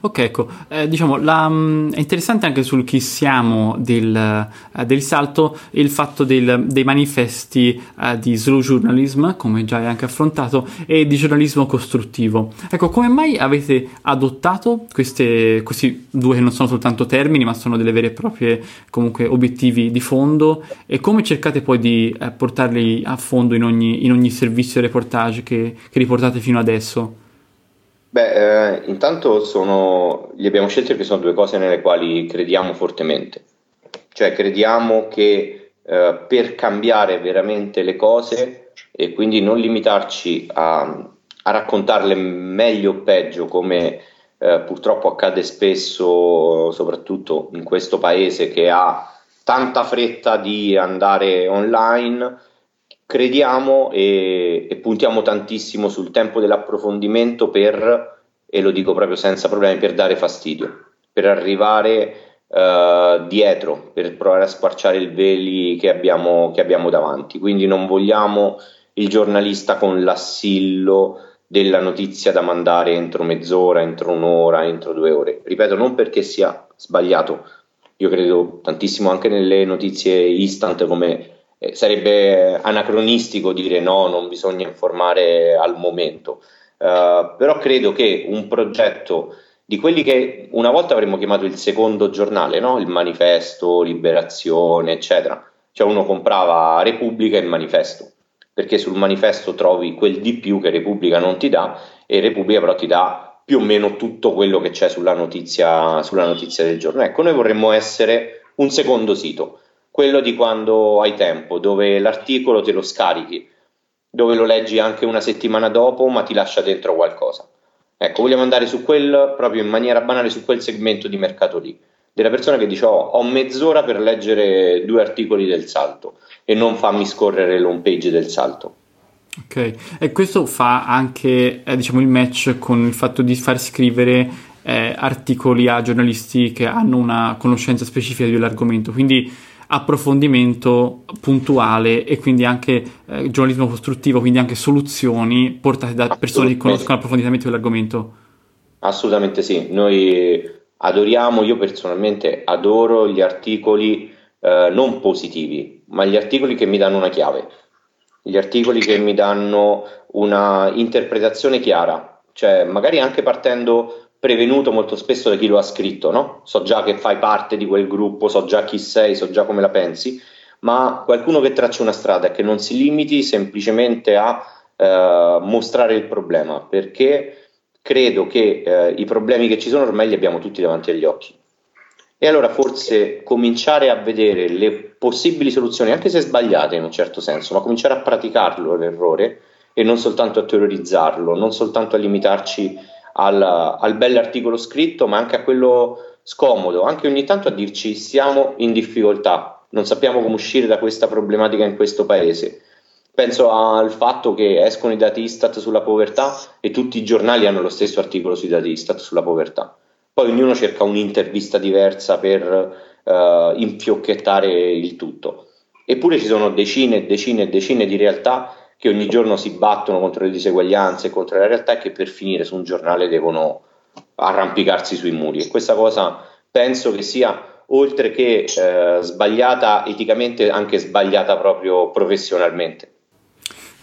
Ok, ecco, eh, diciamo, la, mm, è interessante anche sul chi siamo del, eh, del salto il fatto del- dei manifesti eh, di slow journalism, come già hai anche affrontato, e di giornalismo costruttivo. Ecco, come mai avete adottato queste- questi due che non sono soltanto termini, ma sono delle vere e proprie comunque obiettivi di fondo e come cercate poi di eh, portarli a fondo in ogni, in ogni servizio reportage che, che riportate fino adesso? Beh, eh, intanto sono, li abbiamo scelti perché sono due cose nelle quali crediamo fortemente. Cioè crediamo che eh, per cambiare veramente le cose e quindi non limitarci a, a raccontarle meglio o peggio come eh, purtroppo accade spesso, soprattutto in questo paese che ha tanta fretta di andare online, crediamo e, e puntiamo tantissimo sul tempo dell'approfondimento per, e lo dico proprio senza problemi, per dare fastidio, per arrivare eh, dietro, per provare a squarciare il veli che abbiamo, che abbiamo davanti. Quindi non vogliamo il giornalista con l'assillo della notizia da mandare entro mezz'ora, entro un'ora, entro due ore. Ripeto, non perché sia sbagliato, io credo tantissimo anche nelle notizie instant come eh, sarebbe anacronistico dire no, non bisogna informare al momento, Eh, però credo che un progetto di quelli che una volta avremmo chiamato il secondo giornale, no? il manifesto, Liberazione, eccetera. Cioè uno comprava Repubblica e il manifesto, perché sul manifesto trovi quel di più che Repubblica non ti dà e Repubblica però ti dà più o meno tutto quello che c'è sulla notizia, sulla notizia del giorno. Ecco, noi vorremmo essere un secondo sito, quello di quando hai tempo, dove l'articolo te lo scarichi, dove lo leggi anche una settimana dopo, ma ti lascia dentro qualcosa. Ecco, vogliamo andare su quel, proprio in maniera banale, su quel segmento di mercato lì, della persona che dice oh, ho mezz'ora per leggere due articoli del salto e non fammi scorrere l'home page del salto. Ok, e questo fa anche eh, diciamo, il match con il fatto di far scrivere eh, articoli a giornalisti che hanno una conoscenza specifica dell'argomento, quindi approfondimento puntuale e quindi anche eh, giornalismo costruttivo, quindi anche soluzioni portate da persone che conoscono approfonditamente quell'argomento. Assolutamente sì, noi adoriamo, io personalmente adoro gli articoli eh, non positivi, ma gli articoli che mi danno una chiave, gli articoli che mi danno una interpretazione chiara, cioè magari anche partendo prevenuto molto spesso da chi lo ha scritto, no? So già che fai parte di quel gruppo, so già chi sei, so già come la pensi, ma qualcuno che traccia una strada e che non si limiti semplicemente a eh, mostrare il problema, perché credo che eh, i problemi che ci sono ormai li abbiamo tutti davanti agli occhi. E allora forse cominciare a vedere le possibili soluzioni, anche se sbagliate in un certo senso, ma cominciare a praticarlo l'errore e non soltanto a teorizzarlo, non soltanto a limitarci al, al bell'articolo scritto, ma anche a quello scomodo, anche ogni tanto a dirci siamo in difficoltà, non sappiamo come uscire da questa problematica in questo paese. Penso al fatto che escono i dati Istat sulla povertà e tutti i giornali hanno lo stesso articolo sui dati Istat sulla povertà. Poi ognuno cerca un'intervista diversa per uh, infiocchettare il tutto. Eppure ci sono decine e decine e decine di realtà che ogni giorno si battono contro le diseguaglianze e contro la realtà e che per finire su un giornale devono arrampicarsi sui muri. E questa cosa penso che sia, oltre che eh, sbagliata eticamente, anche sbagliata proprio professionalmente.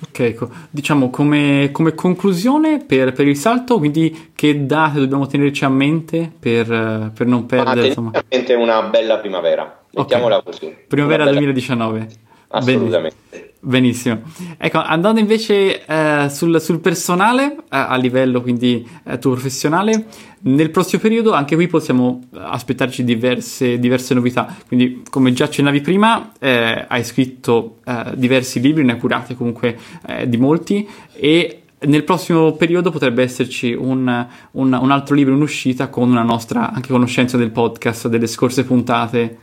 Ok, ecco. diciamo come, come conclusione per, per, il salto, quindi che date dobbiamo tenerci a mente per, per non perdere? Ma a mente una bella primavera, mettiamola okay. così. Primavera bella... 2019. Assolutamente. Benissimo. Ecco, andando invece eh, sul, sul, personale, eh, a livello quindi eh, tuo professionale, nel prossimo periodo anche qui possiamo aspettarci diverse, diverse novità. Quindi, come già accennavi prima, eh, hai scritto eh, diversi libri, ne hai curati comunque eh, di molti, e nel prossimo periodo potrebbe esserci un, un, un altro libro in uscita con una nostra anche conoscenza del podcast, delle scorse puntate.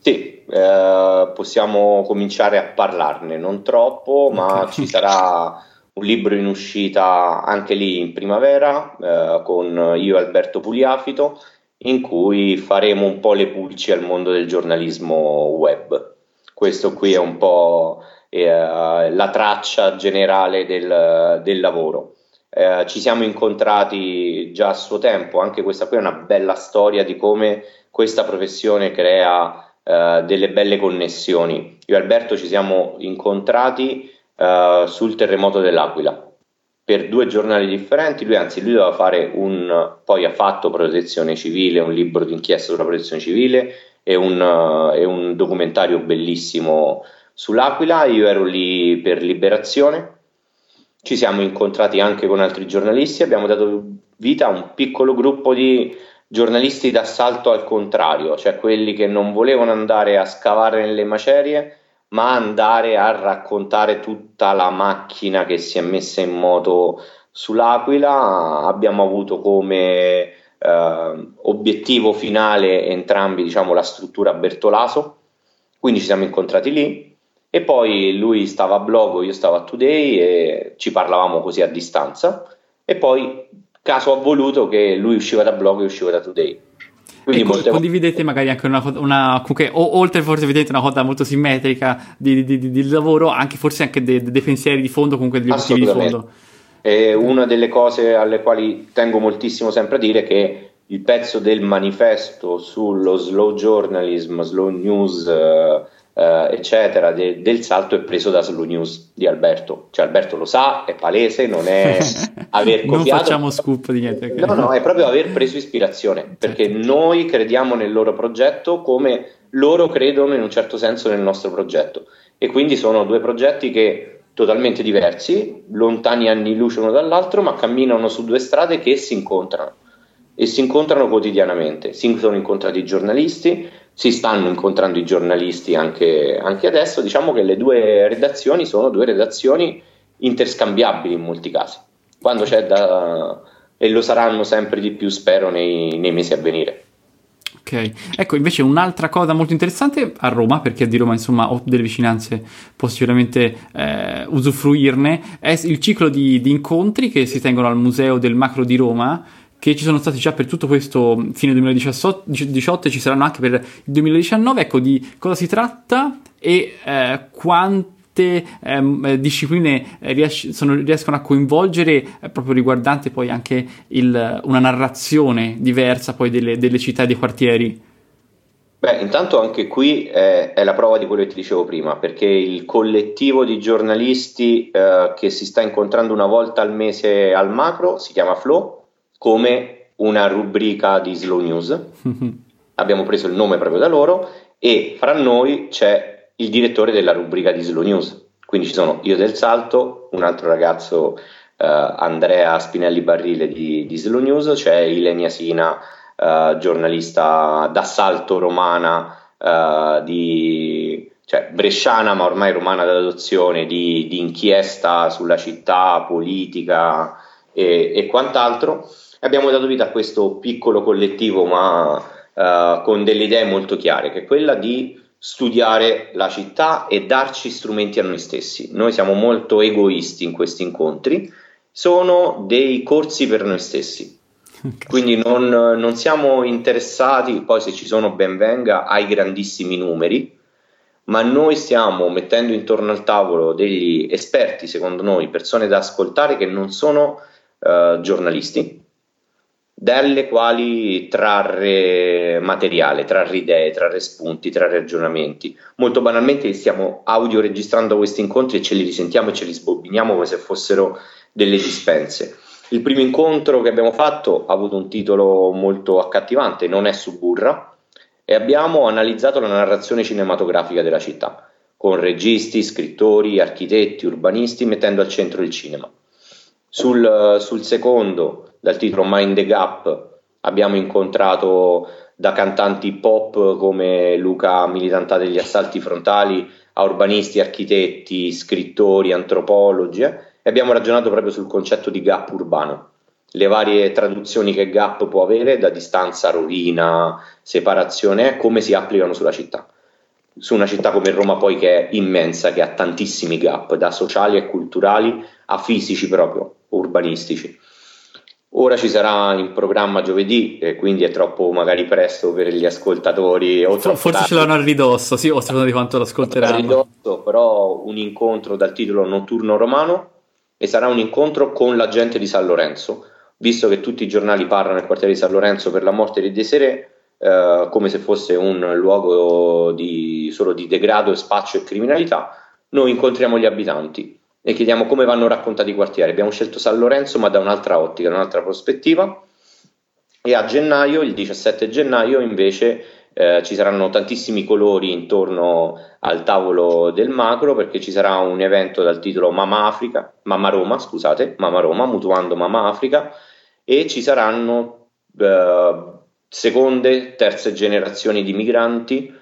Sì, eh, possiamo cominciare a parlarne, non troppo, ma okay. ci sarà un libro in uscita anche lì in primavera eh, con io e Alberto Pugliafito in cui faremo un po' le pulci al mondo del giornalismo web. Questo qui è un po' eh, la traccia generale del, del lavoro. Eh, ci siamo incontrati già a suo tempo, anche questa qui è una bella storia di come questa professione crea eh, delle belle connessioni. Io e Alberto ci siamo incontrati uh, sul terremoto dell'Aquila per due giornali differenti. Lui, anzi, lui doveva fare un poi ha fatto protezione civile, un libro d'inchiesta sulla protezione civile e un, uh, e un documentario bellissimo sull'Aquila. Io ero lì per liberazione. Ci siamo incontrati anche con altri giornalisti, abbiamo dato vita a un piccolo gruppo di giornalisti d'assalto al contrario, cioè quelli che non volevano andare a scavare nelle macerie, ma andare a raccontare tutta la macchina che si è messa in moto sull'Aquila. Abbiamo avuto come eh, obiettivo finale entrambi diciamo, la struttura Bertolaso, quindi ci siamo incontrati lì. E poi lui stava a blog, io stavo a Today e ci parlavamo così a distanza. E poi caso ha voluto che lui usciva da blog e usciva da Today. Quindi molte... condividete magari anche una, una comunque, o, oltre forse vedete una cosa molto simmetrica di, di, di, di lavoro, anche forse anche dei, dei pensieri di fondo, comunque degli obiettivi di fondo. E una delle cose alle quali tengo moltissimo sempre a dire è che il pezzo del manifesto sullo slow journalism, slow news, eh, eh, eccetera, de- del salto è preso da Slow News di Alberto. Cioè Alberto lo sa, è palese, non è aver copiato. non facciamo scoop di niente. No, no, è proprio aver preso ispirazione, perché certo. noi crediamo nel loro progetto come loro credono in un certo senso nel nostro progetto. E quindi sono due progetti che totalmente diversi, lontani anni luce uno dall'altro, ma camminano su due strade che si incontrano e si incontrano quotidianamente. Si sono incontrati i giornalisti, si stanno incontrando i giornalisti anche, anche adesso. Diciamo che le due redazioni sono due redazioni interscambiabili in molti casi, quando c'è da, e lo saranno sempre di più, spero, nei, nei mesi a venire. Ok, ecco invece un'altra cosa molto interessante a Roma, perché di Roma insomma ho delle vicinanze, posso sicuramente eh, usufruirne, è il ciclo di, di, incontri che si tengono al Museo del Macro di Roma, che ci sono stati già per tutto questo fine 2018 e ci saranno anche per il 2019. Ecco di cosa si tratta e eh, quanto ehm, eh, discipline ries- sono, riescono a coinvolgere eh, proprio riguardante poi anche il, una narrazione diversa poi delle, delle città e dei quartieri? Beh, intanto anche qui è, è, la prova di quello che ti dicevo prima, perché il collettivo di giornalisti eh, che si sta incontrando una volta al mese al macro si chiama Flow, come una rubrica di Slow News. Abbiamo preso il nome proprio da loro e fra noi c'è il direttore della rubrica di Slow News. Quindi ci sono io del Salto, un altro ragazzo, eh, Andrea Spinelli Barrile di, di, Slow News, c'è Ilenia Sina, eh, giornalista d'assalto romana, eh, di, cioè bresciana ma ormai romana d'adozione, di, di inchiesta sulla città, politica e, e, quant'altro. Abbiamo dato vita a questo piccolo collettivo ma eh, con delle idee molto chiare, che è quella di studiare la città e darci strumenti a noi stessi. Noi siamo molto egoisti in questi incontri, sono dei corsi per noi stessi. Quindi non, non siamo interessati, poi se ci sono ben venga, ai grandissimi numeri, ma noi stiamo mettendo intorno al tavolo degli esperti, secondo noi, persone da ascoltare che non sono uh, giornalisti, dalle quali trarre materiale, trarre idee, trarre spunti, trarre ragionamenti. Molto banalmente stiamo audio registrando questi incontri e ce li risentiamo e ce li sbobbiniamo come se fossero delle dispense. Il primo incontro che abbiamo fatto ha avuto un titolo molto accattivante, Non è Suburra, e abbiamo analizzato la narrazione cinematografica della città, con registi, scrittori, architetti, urbanisti, mettendo al centro il cinema. Sul, sul secondo dal titolo Mind the Gap abbiamo incontrato da cantanti pop come Luca Militantà degli assalti frontali a urbanisti, architetti, scrittori, antropologi eh, e abbiamo ragionato proprio sul concetto di gap urbano, le varie traduzioni che gap può avere da distanza, rovina, separazione, come si applicano sulla città. Su una città come Roma poi che è immensa, che ha tantissimi gap, da sociali e culturali a fisici proprio, urbanistici. Ora ci sarà in programma giovedì, e quindi è troppo magari presto per gli ascoltatori. O Forse tardi. ce l'hanno a ridosso, sì, o secondo di quanto l'ascolteranno. A ridosso, però un incontro dal titolo Notturno Romano e sarà un incontro con la gente di San Lorenzo, visto che tutti i giornali parlano nel quartiere di San Lorenzo per la morte di Desiree eh, come se fosse un luogo di, solo di degrado, spaccio e criminalità, noi incontriamo gli abitanti e chiediamo come vanno raccontati i quartieri. Abbiamo scelto San Lorenzo, ma da un'altra ottica, da un'altra prospettiva. E a gennaio, il 17 gennaio, invece eh, ci saranno tantissimi colori intorno al tavolo del macro perché ci sarà un evento dal titolo Mama Africa, Mama Roma, scusate, Mama Roma, mutuando Mama Africa e ci saranno eh, seconde, terze generazioni di migranti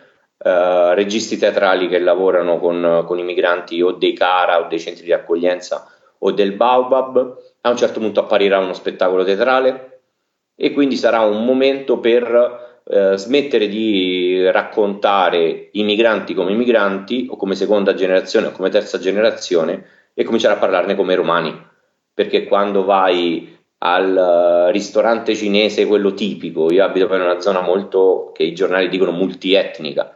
Uh, registi teatrali che lavorano con, con, i migranti o dei Cara o dei centri di accoglienza o del Baobab. A un certo punto apparirà uno spettacolo teatrale e quindi sarà un momento per uh, smettere di raccontare i migranti come migranti o come seconda generazione o come terza generazione e cominciare a parlarne come romani. Perché quando vai al ristorante cinese, quello tipico, io abito poi in una zona molto, che i giornali dicono multietnica,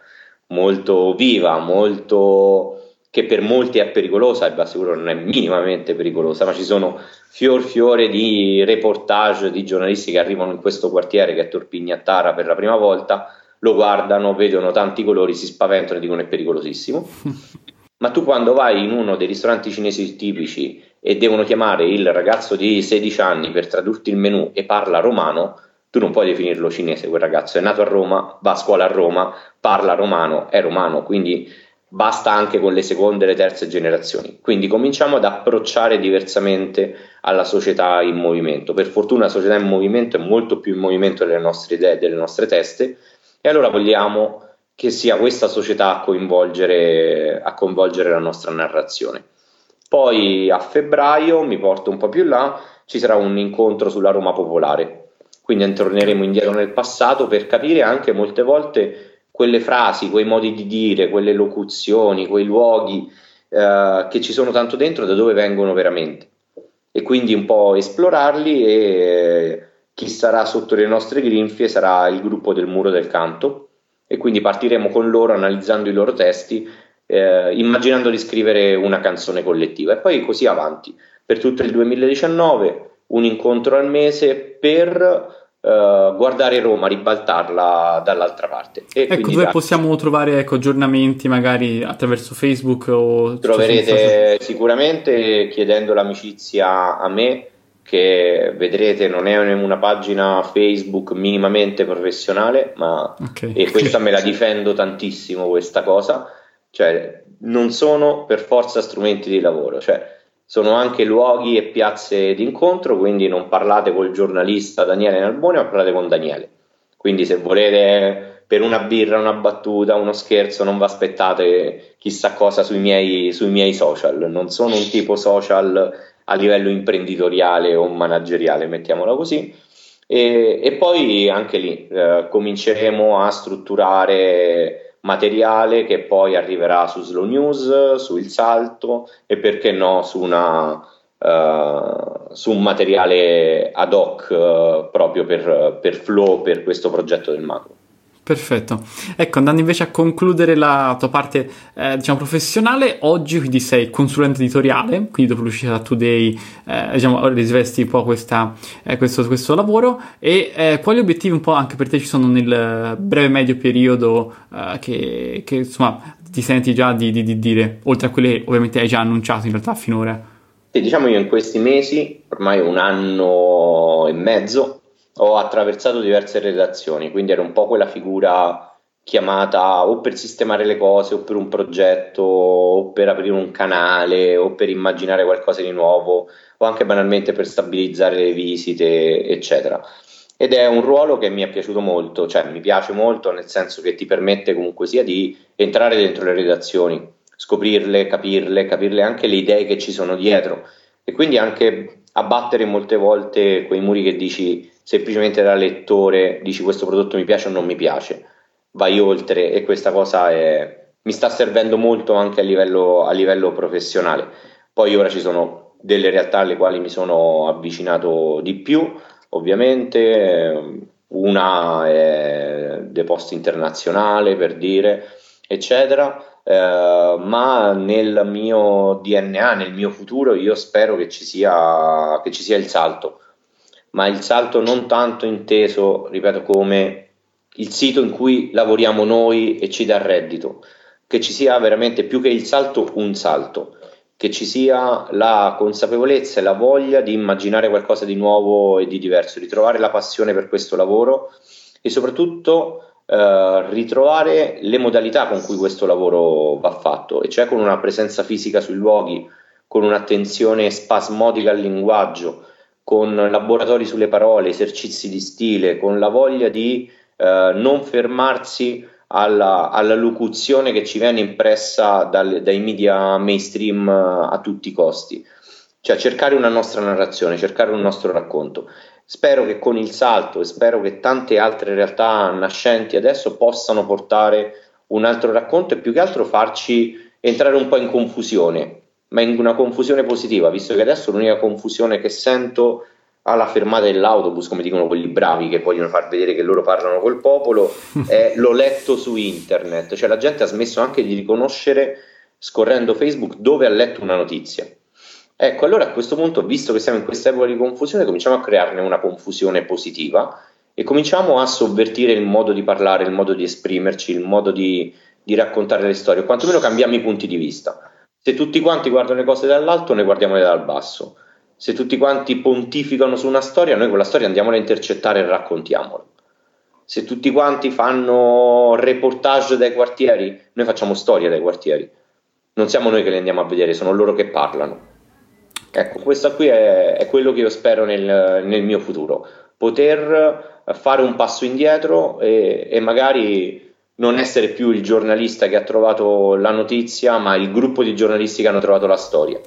molto viva, molto che per molti è pericolosa, e sicuro non è minimamente pericolosa, ma ci sono fior fiore di reportage di giornalisti che arrivano in questo quartiere che è Torpignattara per la prima volta, lo guardano, vedono tanti colori, si spaventano e dicono è pericolosissimo. Ma tu quando vai in uno dei ristoranti cinesi tipici e devono chiamare il ragazzo di 16 anni per tradurti il menù e parla romano, tu non puoi definirlo cinese quel ragazzo, è nato a Roma, va a scuola a Roma, parla romano, è romano, quindi basta anche con le seconde e le terze generazioni. Quindi cominciamo ad approcciare diversamente alla società in movimento. Per fortuna la società in movimento è molto più in movimento delle nostre idee, delle nostre teste e allora vogliamo che sia questa società a coinvolgere, a coinvolgere la nostra narrazione. Poi a febbraio, mi porto un po' più là, ci sarà un incontro sulla Roma Popolare, quindi torneremo indietro nel passato per capire anche molte volte quelle frasi, quei modi di dire, quelle locuzioni, quei luoghi eh, che ci sono tanto dentro, da dove vengono veramente. E quindi un po' esplorarli e chi sarà sotto le nostre grinfie sarà il gruppo del muro del canto e quindi partiremo con loro analizzando i loro testi, eh, immaginando di scrivere una canzone collettiva e poi così avanti. Per tutto il 2019 un incontro al mese per Uh, guardare Roma, ribaltarla dall'altra parte. E ecco dove da... possiamo trovare ecco, aggiornamenti magari attraverso Facebook o troverete sicuramente chiedendo l'amicizia a me che vedrete non è una pagina Facebook minimamente professionale ma okay. e questa me la difendo tantissimo questa cosa cioè non sono per forza strumenti di lavoro cioè sono anche luoghi e piazze d'incontro, quindi non parlate col giornalista Daniele Nalbone, ma parlate con Daniele. Quindi se volete per una birra, una battuta, uno scherzo, non vi aspettate chissà cosa sui miei, sui miei social. Non sono un tipo social a livello imprenditoriale o manageriale, mettiamola così. E, e poi anche lì eh, cominceremo a strutturare materiale che poi arriverà su Slow News, su Il Salto e perché no su, una, uh, su un materiale ad hoc uh, proprio per, per Flow, per questo progetto del macro. Perfetto. Ecco, andando invece a concludere la tua parte, eh, diciamo, professionale, oggi quindi sei consulente editoriale, quindi dopo l'uscita da Today, eh, diciamo, risvesti un po' questa, eh, questo, questo, lavoro e eh, quali obiettivi un po' anche per te ci sono nel breve medio periodo eh, che, che, insomma, ti senti già di, di, di dire, oltre a quelle ovviamente hai già annunciato in realtà finora? Sì, diciamo io in questi mesi, ormai un anno e mezzo, ho attraversato diverse redazioni, quindi ero un po' quella figura chiamata o per sistemare le cose o per un progetto o per aprire un canale o per immaginare qualcosa di nuovo o anche banalmente per stabilizzare le visite eccetera. Ed è un ruolo che mi è piaciuto molto cioè mi piace molto nel senso che ti permette comunque sia di entrare dentro le redazioni scoprirle, capirle, capirle anche le idee che ci sono dietro. E quindi anche abbattere molte volte quei muri che dici semplicemente da lettore dici questo prodotto mi piace o non mi piace, vai oltre e questa cosa è, mi sta servendo molto anche a livello, a livello professionale. Poi ora ci sono delle realtà alle quali mi sono avvicinato di più, ovviamente, una è The Post Internazionale per dire, eccetera. Eh, ma nel mio DNA, nel mio futuro, io spero che ci sia, che ci sia il salto ma il salto non tanto inteso, ripeto, come il sito in cui lavoriamo noi e ci dà reddito, che ci sia veramente più che il salto un salto, che ci sia la consapevolezza e la voglia di immaginare qualcosa di nuovo e di diverso, di trovare la passione per questo lavoro e soprattutto eh, ritrovare le modalità con cui questo lavoro va fatto, e cioè con una presenza fisica sui luoghi, con un'attenzione spasmodica al linguaggio, con laboratori sulle parole, esercizi di stile, con la voglia di eh, non fermarsi alla, alla, locuzione che ci viene impressa dal, dai media mainstream a tutti i costi. Cioè cercare una nostra narrazione, cercare un nostro racconto. Spero che con il salto e spero che tante altre realtà nascenti adesso possano portare un altro racconto e più che altro farci entrare un po' in confusione ma in una confusione positiva, visto che adesso l'unica confusione che sento alla fermata dell'autobus, come dicono quelli bravi che vogliono far vedere che loro parlano col popolo, è l'ho letto su internet, cioè la gente ha smesso anche di riconoscere scorrendo Facebook dove ha letto una notizia. Ecco, allora a questo punto, visto che siamo in questa epoca di confusione, cominciamo a crearne una confusione positiva e cominciamo a sovvertire il modo di parlare, il modo di esprimerci, il modo di, di raccontare le storie, o quantomeno cambiamo i punti di vista. Se tutti quanti guardano le cose dall'alto, noi guardiamole dal basso. Se tutti quanti pontificano su una storia, noi quella storia andiamola a intercettare e raccontiamola. Se tutti quanti fanno reportage dai quartieri, noi facciamo storia dai quartieri. Non siamo noi che le andiamo a vedere, sono loro che parlano. Ecco, questo qui è, è quello che io spero nel, nel, mio futuro, poter fare un passo indietro e, e magari non essere più il giornalista che ha trovato la notizia, ma il gruppo di giornalisti che hanno trovato la storia.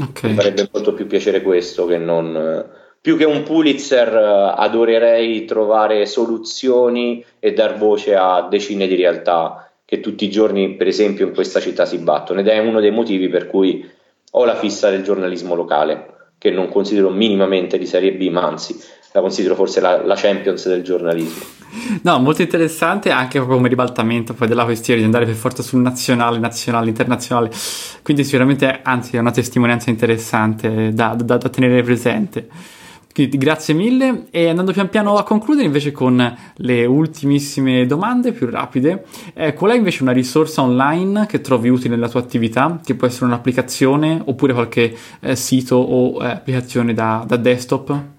Okay. Mi farebbe molto più piacere questo che non più che un Pulitzer adorerei trovare soluzioni e dar voce a decine di realtà che tutti i giorni, per esempio, in questa città si battono ed è uno dei motivi per cui ho la fissa del giornalismo locale, che non considero minimamente di serie B, ma anzi la considero forse la, la Champions del giornalismo. No, molto interessante anche come ribaltamento poi della questione di andare per forza sul nazionale, nazionale, internazionale. Quindi sicuramente, anzi, è una testimonianza interessante da, da, da tenere presente. Quindi grazie mille e andando pian piano a concludere invece con le ultimissime domande più rapide, eh, qual è invece una risorsa online che trovi utile nella tua attività, che può essere un'applicazione oppure qualche eh, sito o eh, applicazione da, da desktop?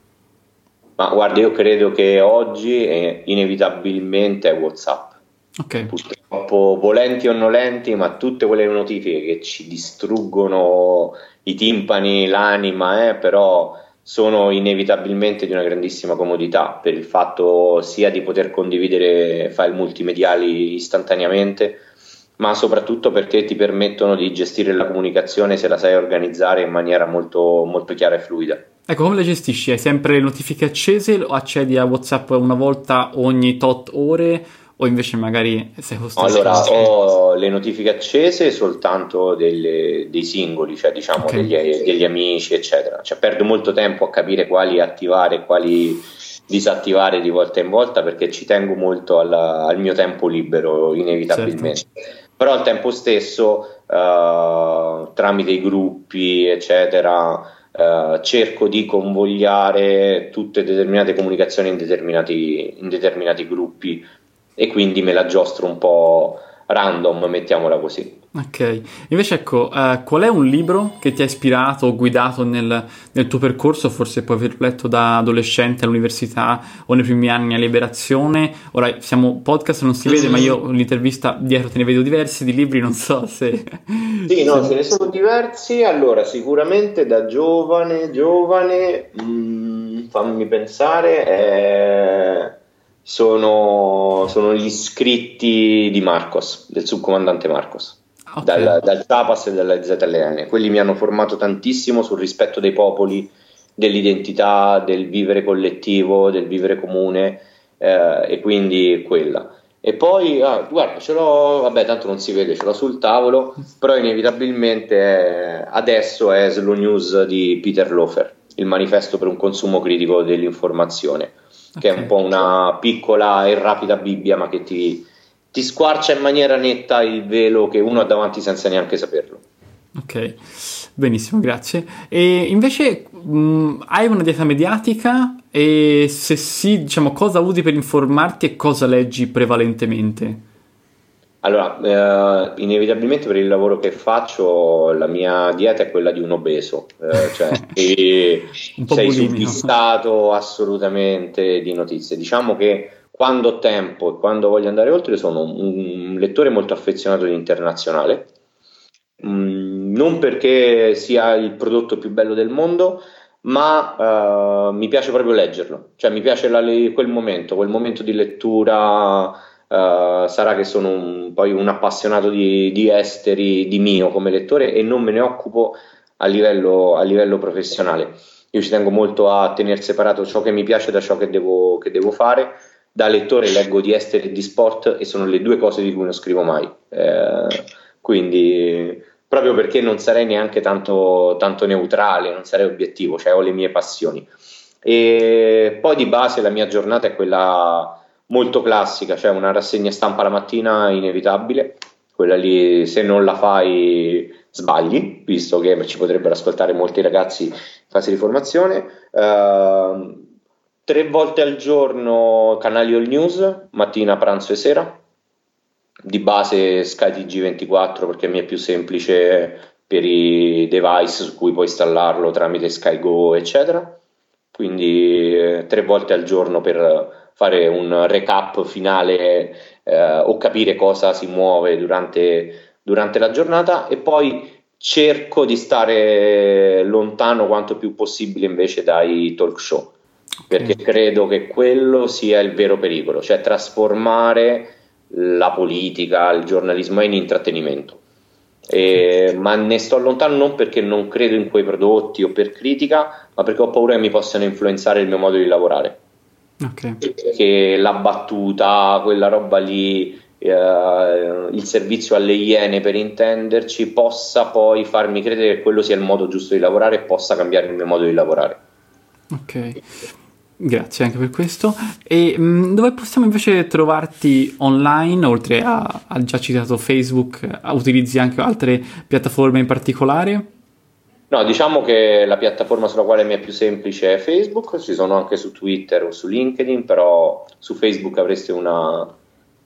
Ma guarda, io credo che oggi è inevitabilmente è WhatsApp. Okay. Purtroppo, volenti o nolenti, ma tutte quelle notifiche che ci distruggono i timpani, l'anima, eh, però sono inevitabilmente di una grandissima comodità per il fatto sia di poter condividere file multimediali istantaneamente, ma soprattutto perché ti permettono di gestire la comunicazione se la sai organizzare in maniera molto, molto chiara e fluida. Ecco, come le gestisci? Hai sempre le notifiche accese o accedi a WhatsApp una volta ogni tot ore o invece magari sei costretto allora ho le notifiche accese soltanto delle, dei singoli cioè diciamo okay. degli, degli, amici eccetera cioè perdo molto tempo a capire quali attivare e quali disattivare di volta in volta perché ci tengo molto alla, al mio tempo libero inevitabilmente certo. però al tempo stesso uh, tramite i gruppi eccetera Uh, cerco di convogliare tutte determinate comunicazioni in determinati, in determinati gruppi e quindi me la giostro un po' random, mettiamola così. Ok, invece ecco, eh, qual è un libro che ti ha ispirato o guidato nel, nel, tuo percorso? Forse puoi aver letto da adolescente all'università o nei primi anni a Liberazione. Ora siamo podcast, non si vede, ma io l'intervista dietro te ne vedo diversi di libri, non so se. Sì, no, ce ne sono diversi. Allora, sicuramente da giovane, giovane, mh, mm, fammi pensare. Eh sono, sono gli scritti di Marcos, del subcomandante Marcos, okay. dal, dal Tapas e dalla ZLN. Quelli mi hanno formato tantissimo sul rispetto dei popoli, dell'identità, del vivere collettivo, del vivere comune eh, e quindi quella. E poi, ah, guarda, ce l'ho, vabbè, tanto non si vede, ce l'ho sul tavolo, però inevitabilmente adesso è Slow News di Peter Lofer, il manifesto per un consumo critico dell'informazione che okay. è un po' una piccola e rapida Bibbia, ma che ti, ti squarcia in maniera netta il velo che uno ha davanti senza neanche saperlo. Ok, benissimo, grazie. E invece mh, hai una dieta mediatica e se sì, diciamo, cosa usi per informarti e cosa leggi prevalentemente? Allora, eh, inevitabilmente per il lavoro che faccio la mia dieta è quella di un obeso, eh, cioè un sei subissato assolutamente di notizie. Diciamo che quando ho tempo e quando voglio andare oltre sono un lettore molto affezionato di internazionale, mm, non perché sia il prodotto più bello del mondo, ma uh, mi piace proprio leggerlo, cioè mi piace la, quel momento, quel momento di lettura Uh, sarà che sono un, poi un appassionato di, di, esteri di mio come lettore e non me ne occupo a livello, a livello, professionale. Io ci tengo molto a tenere separato ciò che mi piace da ciò che devo, che devo fare. Da lettore leggo di esteri e di sport e sono le due cose di cui non scrivo mai. Eh, quindi, proprio perché non sarei neanche tanto, tanto neutrale, non sarei obiettivo, cioè ho le mie passioni. E poi di base la mia giornata è quella molto classica, cioè una rassegna stampa la mattina inevitabile, quella lì se non la fai sbagli, visto che ci potrebbero ascoltare molti ragazzi in fase di formazione. Uh, tre volte al giorno canali all news, mattina, pranzo e sera. Di base Sky TG24 perché mi è più semplice per i device su cui puoi installarlo tramite SkyGo, eccetera. Quindi eh, tre volte al giorno per fare un recap finale eh, o capire cosa si muove durante, durante la giornata e poi cerco di stare lontano quanto più possibile invece dai talk show perché credo che quello sia il vero pericolo, cioè trasformare la politica, il giornalismo in intrattenimento. E, ma ne sto lontano non perché non credo in quei prodotti o per critica, ma perché ho paura che mi possano influenzare il mio modo di lavorare. Okay. Che la battuta, quella roba lì, eh, il servizio alle iene per intenderci, possa poi farmi credere che quello sia il modo giusto di lavorare e possa cambiare il mio modo di lavorare. Ok. Grazie anche per questo. E mh, mm, dove possiamo invece trovarti online, oltre al già citato Facebook, utilizzi anche altre piattaforme in particolare? No, diciamo che la piattaforma sulla quale mi è più semplice è Facebook, ci sono anche su Twitter o su LinkedIn, però su Facebook avreste una, uh,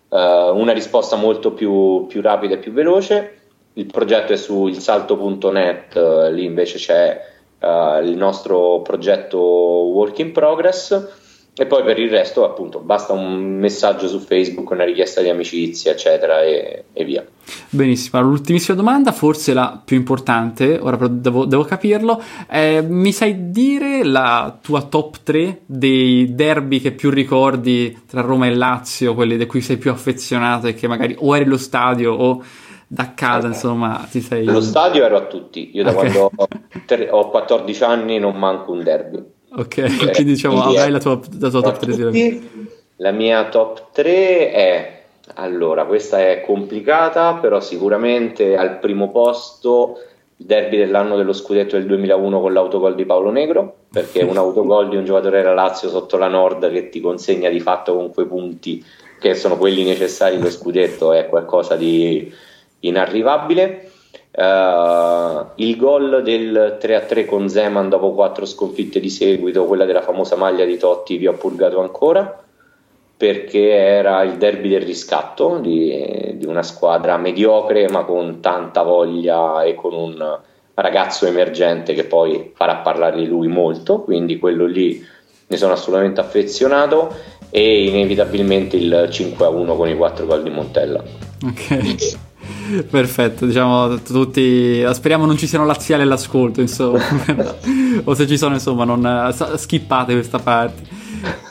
una risposta molto più, più, rapida e più veloce. Il progetto è su ilsalto.net, uh, lì invece c'è uh, il nostro progetto work in progress e poi per il resto appunto basta un messaggio su Facebook, una richiesta di amicizia eccetera e, e via. Benissimo, l'ultimissima domanda, forse la più importante, ora devo, devo capirlo, eh, mi sai dire la tua top 3 dei derby che più ricordi tra Roma e Lazio, quelli di cui sei più affezionato e che magari o eri allo stadio o da casa, insomma, ti sei... Lo stadio ero a tutti, io da okay. quando ho, ho, 14 anni non manco un derby. Ok, eh, quindi diciamo avrai la tua, la tua top 3. La mia top 3 è... Allora, questa è complicata, però sicuramente al primo posto il derby dell'anno dello scudetto del 2001 con l'autogol di Paolo Negro, perché un autogol di un giocatore della Lazio sotto la Nord che ti consegna di fatto con quei punti che sono quelli necessari per lo scudetto è qualcosa di inarrivabile. Uh, il gol del 3-3 con Zeman dopo quattro sconfitte di seguito, quella della famosa maglia di Totti, vi ho purgato ancora perché era il derby del riscatto di, di, una squadra mediocre ma con tanta voglia e con un ragazzo emergente che poi farà parlare di lui molto, quindi quello lì ne sono assolutamente affezionato e inevitabilmente il 5-1 con i quattro gol di Montella. Ok. Perfetto, diciamo tutti. Speriamo non ci siano laziali all'ascolto, insomma. o se ci sono, insomma, non skippate questa parte.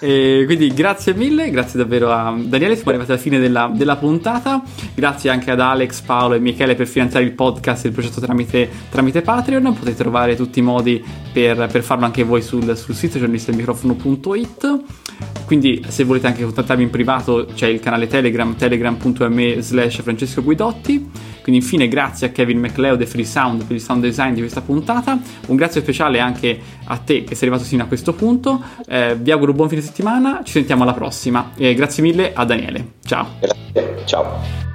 E quindi grazie mille, grazie davvero a Daniele, siamo arrivati alla fine della, della, puntata. Grazie anche ad Alex, Paolo e Michele per finanziare il podcast e il progetto tramite, tramite Patreon. Potete trovare tutti i modi per, per farlo anche voi sul, sul sito giornalistamicrofono.it. Quindi se volete anche contattarmi in privato c'è il canale Telegram, telegram.me slash Francesco Guidotti. Quindi infine grazie a Kevin McLeod e Free Sound per il sound design di questa puntata. Un grazie speciale anche a te che sei arrivato fino a questo punto. Eh, vi auguro buon fine settimana, ci sentiamo alla prossima. E grazie mille a Daniele. Ciao. Grazie, ciao.